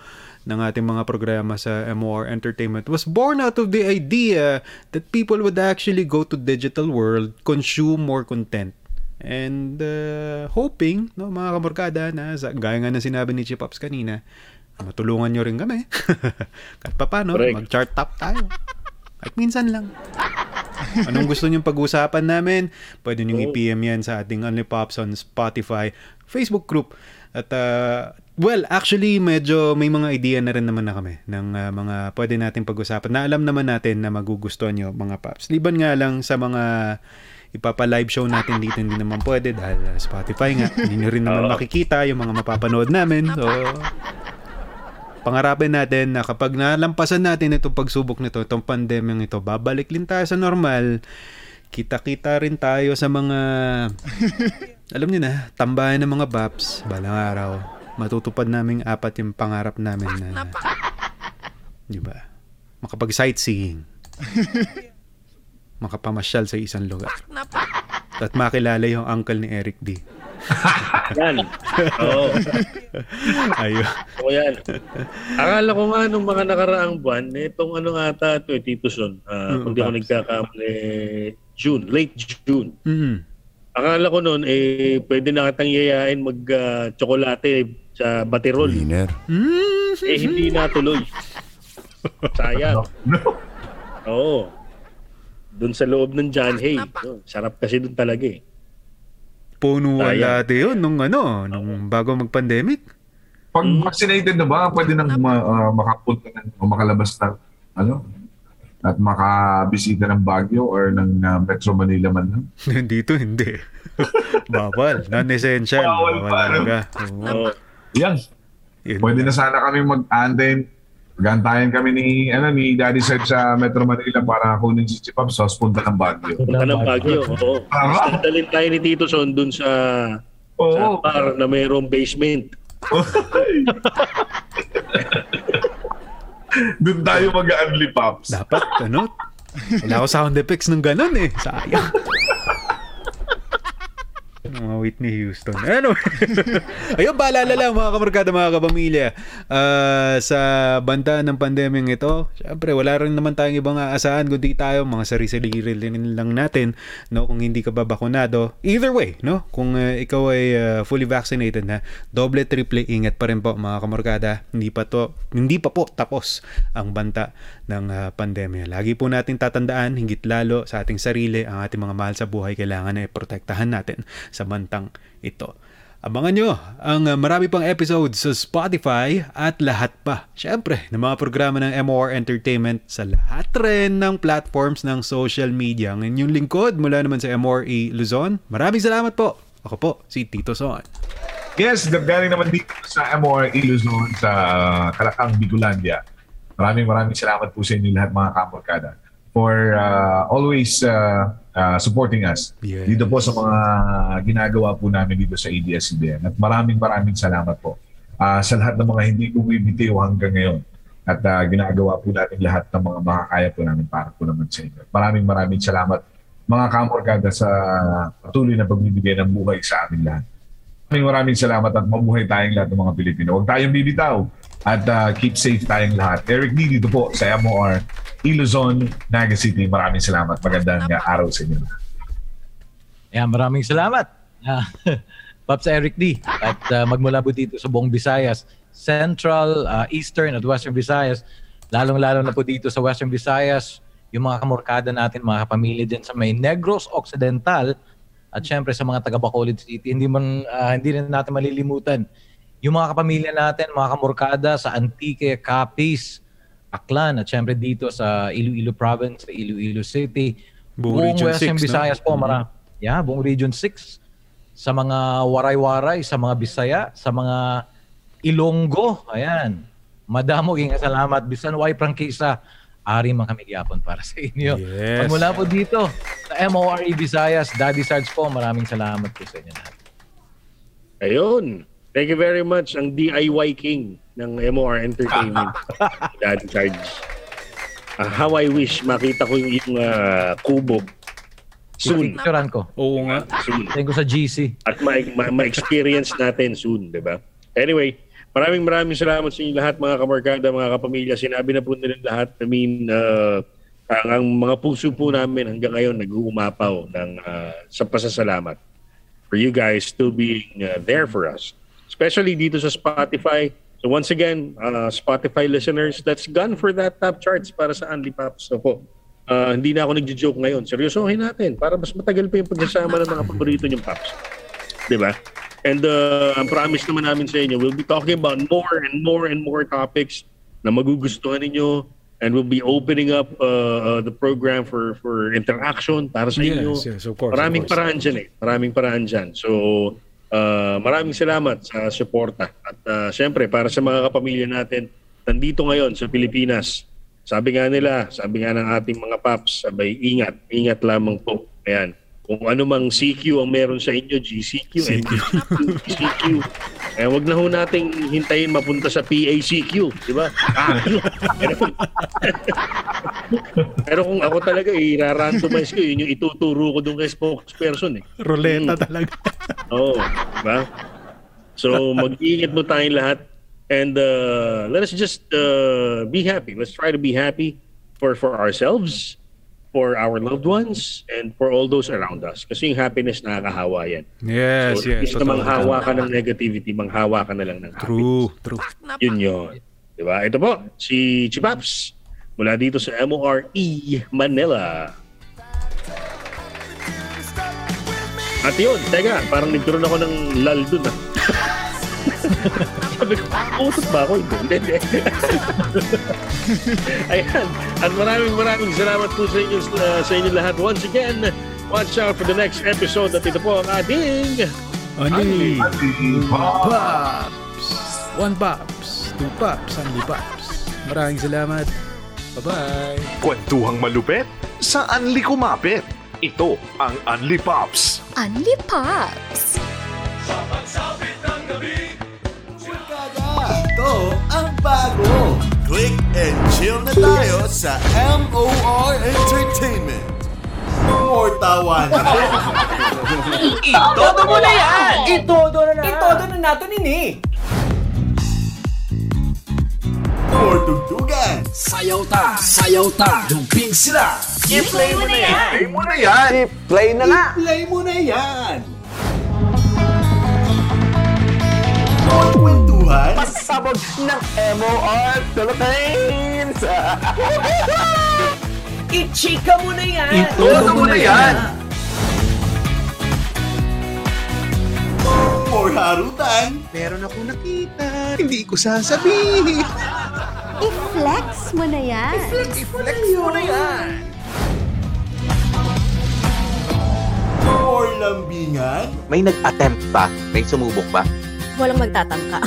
ng ating mga programa sa MOR Entertainment was born out of the idea that people would actually go to digital world, consume more content. And uh, hoping, no, mga kamorkada, na sa, gaya nga ng sinabi ni Chip Ups kanina, matulungan nyo rin kami. Kahit pa paano, mag-chart top tayo. At minsan lang. Anong gusto nyong pag-usapan namin? Pwede nyong Oo. i-PM yan sa ating Only Pops on Spotify, Facebook group. At uh, well, actually medyo may mga idea na rin naman na kami ng uh, mga pwede natin pag-usapan na alam naman natin na magugustuhan nyo mga Pops. Liban nga lang sa mga ipapa-live show natin dito hindi naman pwede dahil uh, Spotify nga. Hindi nyo rin naman makikita yung mga mapapanood namin. So, pangarapin natin na kapag nalampasan natin itong pagsubok nito, itong pandemyang ito, babalik din tayo sa normal. Kita-kita rin tayo sa mga, alam niyo na, tambahan ng mga baps. Balang araw, matutupad naming apat yung pangarap namin na, di ba? Makapag-sightseeing. Makapamasyal sa isang lugar. At makilala yung uncle ni Eric D. Yan. Oo. Ayun. O yan. Akala ko nga nung mga nakaraang buwan, itong ano nga ata ito, eh, Tito Son, ah, Mm, kung di ako nagkakamali, June, late June. Mm. Akala ko noon, eh, pwede na katang yayain mag-tsokolate sa Batirol. Winner. Eh, hindi natuloy. Sayang. No? Oo. Doon sa loob ng John Hay. No, sarap kasi doon talaga eh. Punuan Sayang. dati yun nung ano, nung bago mag-pandemic. Pag vaccinated na ba, pwede nang ma- ah, makapunta ng, o makalabas ng ano, at makabisita ng Baguio or ng ah, Metro Manila man lang. Dito hindi. Bawal. Non-essential. Bawal pa, ano? talaga. Oo. Oo. Yan. Yun. Pwede na sana kami mag-antay. Mag-antayan kami ni, ano, ni Daddy Sir sa Metro Manila para kunin si Chip Sauce punta ng Baguio. Punta ng Baguio. Oo. Tama. Dalhin tayo ni Tito Son doon sa sa Oo. bar na mayroong basement. Doon tayo mag-unli pops. Dapat, ano? Wala ko sound effects ng ganun eh. Sayang. Mga Whitney Houston. Ano? Ayun, paalala lang mga kamarkada, mga kapamilya. Ah, sa banda ng pandemyang ito, syempre wala rin naman tayong ibang aasahan kundi tayo, mga sarili-sarili lang natin, no? Kung hindi ka ba bakunado. Either way, no? Kung ah, ikaw ay ah, fully vaccinated na, doble, triple, ingat pa rin po mga kamarkada. Hindi pa to, hindi pa po tapos ang banta ng ah, pandemya. Lagi po natin tatandaan, higit lalo sa ating sarili, ang ating mga mahal sa buhay, kailangan na protektahan natin sa bantang ito. Abangan nyo ang uh, marami pang episodes sa Spotify at lahat pa, syempre, ng mga programa ng MOR Entertainment sa lahat rin ng platforms ng social media. Ang inyong lingkod mula naman sa MORE Luzon. Maraming salamat po. Ako po, si Tito Son. Yes, galing naman dito sa MOR Luzon sa uh, Kalakang, Bicolandia. Maraming maraming salamat po sa inyo lahat mga kamorkada for uh, always uh, uh, supporting us Yes. dito po sa mga ginagawa po namin dito sa ABS-CBN. At maraming maraming salamat po uh, sa lahat ng mga hindi bumibitiw hanggang ngayon. At uh, ginagawa po natin lahat ng mga makakaya po namin para po naman sa inyo. Maraming maraming salamat mga kamorkada sa patuloy na pagbibigay ng buhay sa amin lahat. Maraming maraming salamat at mabuhay tayong lahat ng mga Pilipino. Huwag tayong bibitaw at uh, keep safe tayong lahat. Eric D dito po sa MOR, Iluzon, Naga City. Maraming salamat. Magandang uh, araw sa inyo. Ayan, maraming salamat. Ah, Pops Eric D. At ah, magmula po dito sa buong Visayas, Central, ah, Eastern at Western Visayas, lalong-lalo na po dito sa Western Visayas, yung mga kamorkada natin, mga kapamilya dyan sa may Negros Occidental at syempre sa mga taga Bacolod City, hindi man ah, hindi rin natin malilimutan yung mga kapamilya natin, mga kamorkada sa Antique, Capiz, Aklan at syempre dito sa Iloilo Province, sa Iloilo City, Buong Region Western 6, no? Visayas po, mara. Yeah, buong Region 6. Sa mga waray-waray, sa mga Bisaya, sa mga Ilonggo, ayan. Madamo ging salamat bisan way prangkisa ari man kami gyapon para sa inyo. Yes. Pagmula po dito sa MORE Visayas, Daddy Sarge po, maraming salamat po sa inyo lahat. Ayun. Thank you very much ang DIY King ng MOR Entertainment. Daddy Charge. Ah, how I wish makita ko yung, yung ah, kubo Soon. Picturean ko. Oo nga. Soon. Tingin ko sa GC. At ma- ma- ma-experience natin soon, di ba? Anyway, maraming maraming salamat sa inyo lahat mga kamarkada, mga kapamilya. Sinabi na po nila lahat. I mean, uh, ang, ang mga puso po namin hanggang ngayon nag-uumapaw ng, uh, sa pasasalamat for you guys still being uh, there for us. Especially dito sa Spotify. So once again, uh, Spotify listeners, let's gun for that top charts para sa Unli Pops na po. Uh, hindi na ako nagjo-joke ngayon. Seryosohin natin para mas matagal pa yung pagsasama ng mga paborito niyong Pops. Di ba? And uh, ang promise naman namin sa inyo, we'll be talking about more and more and more topics na magugustuhan ninyo and we'll be opening up uh, uh, the program for for interaction para sa inyo. Yes, yes, of course. Maraming of course. paraan dyan eh. Maraming paraan dyan. So, uh, maraming salamat sa suporta. At uh, syempre, para sa mga kapamilya natin, nandito ngayon sa Pilipinas, sabi nga nila, sabi nga ng ating mga paps, sabay, ingat, ingat lamang po. Ayan. Kung ano mang CQ ang meron sa inyo, GCQ, CQ. MPCQ, GCQ. Eh, wag na ho nating hintayin mapunta sa PACQ, di ba? Ah, Pero kung ako talaga, i-randomize ko, yun yung ituturo ko doon kay spokesperson eh. Ruleta talaga. Oo, diba? So, mag-iingat mo tayong lahat and uh, let us just uh, be happy. Let's try to be happy for for ourselves, for our loved ones, and for all those around us. Kasi yung happiness nakakahawa yan. Yes, so, yes. imbis na manghawa ka ng negativity, manghawa ka na lang ng happiness. True, true. Yun yun. Diba? Ito po, si Chipaps mula dito sa MORE Manila. At yun, teka, parang nagkaroon ako ng lal dun ah. Sabi ko, utot ba ako? Hindi, hindi. Ayan. At maraming maraming salamat po sa inyo, uh, sa inyo lahat. Once again, watch out for the next episode at ito po ang ating Ani. Pops. One Pops. Two Pops. Andy Pops. Maraming salamat. Bye-bye. Kwentuhang malupet sa Anli Kumapit. Ito ang Anli Pops. Unli Pops! Ito ang bago. Click and chill na tayo sa MOR Entertainment. More tawanan. Itodo mo na yan! Itodo na na! Itodo na natin ini! More tugtugan. Sayaw ta! Sayaw ta! Jumping sila! I-play mo na yan! Ay mo na yan! Play na nga! Play mo na yan. More kwentuhan. Pasabog ng MOR Philippines! I-chika mo na yan! Itodo mo na yan. More harutan. Meron ako nakita. Hindi ko sasabihin. I-flex mo na yan! I-flex mo na yan! More lambingan. May nag-attempt ba? May sumubok ba? Walang magtatangka.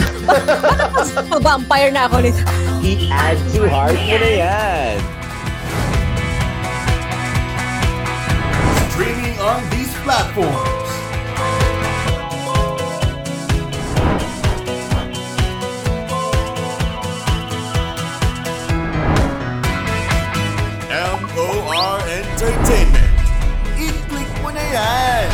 Pa-vampire na ako nito. I-add to heart mo na yan. Streaming on these platforms. MOR Entertainment. I-click mo na yan.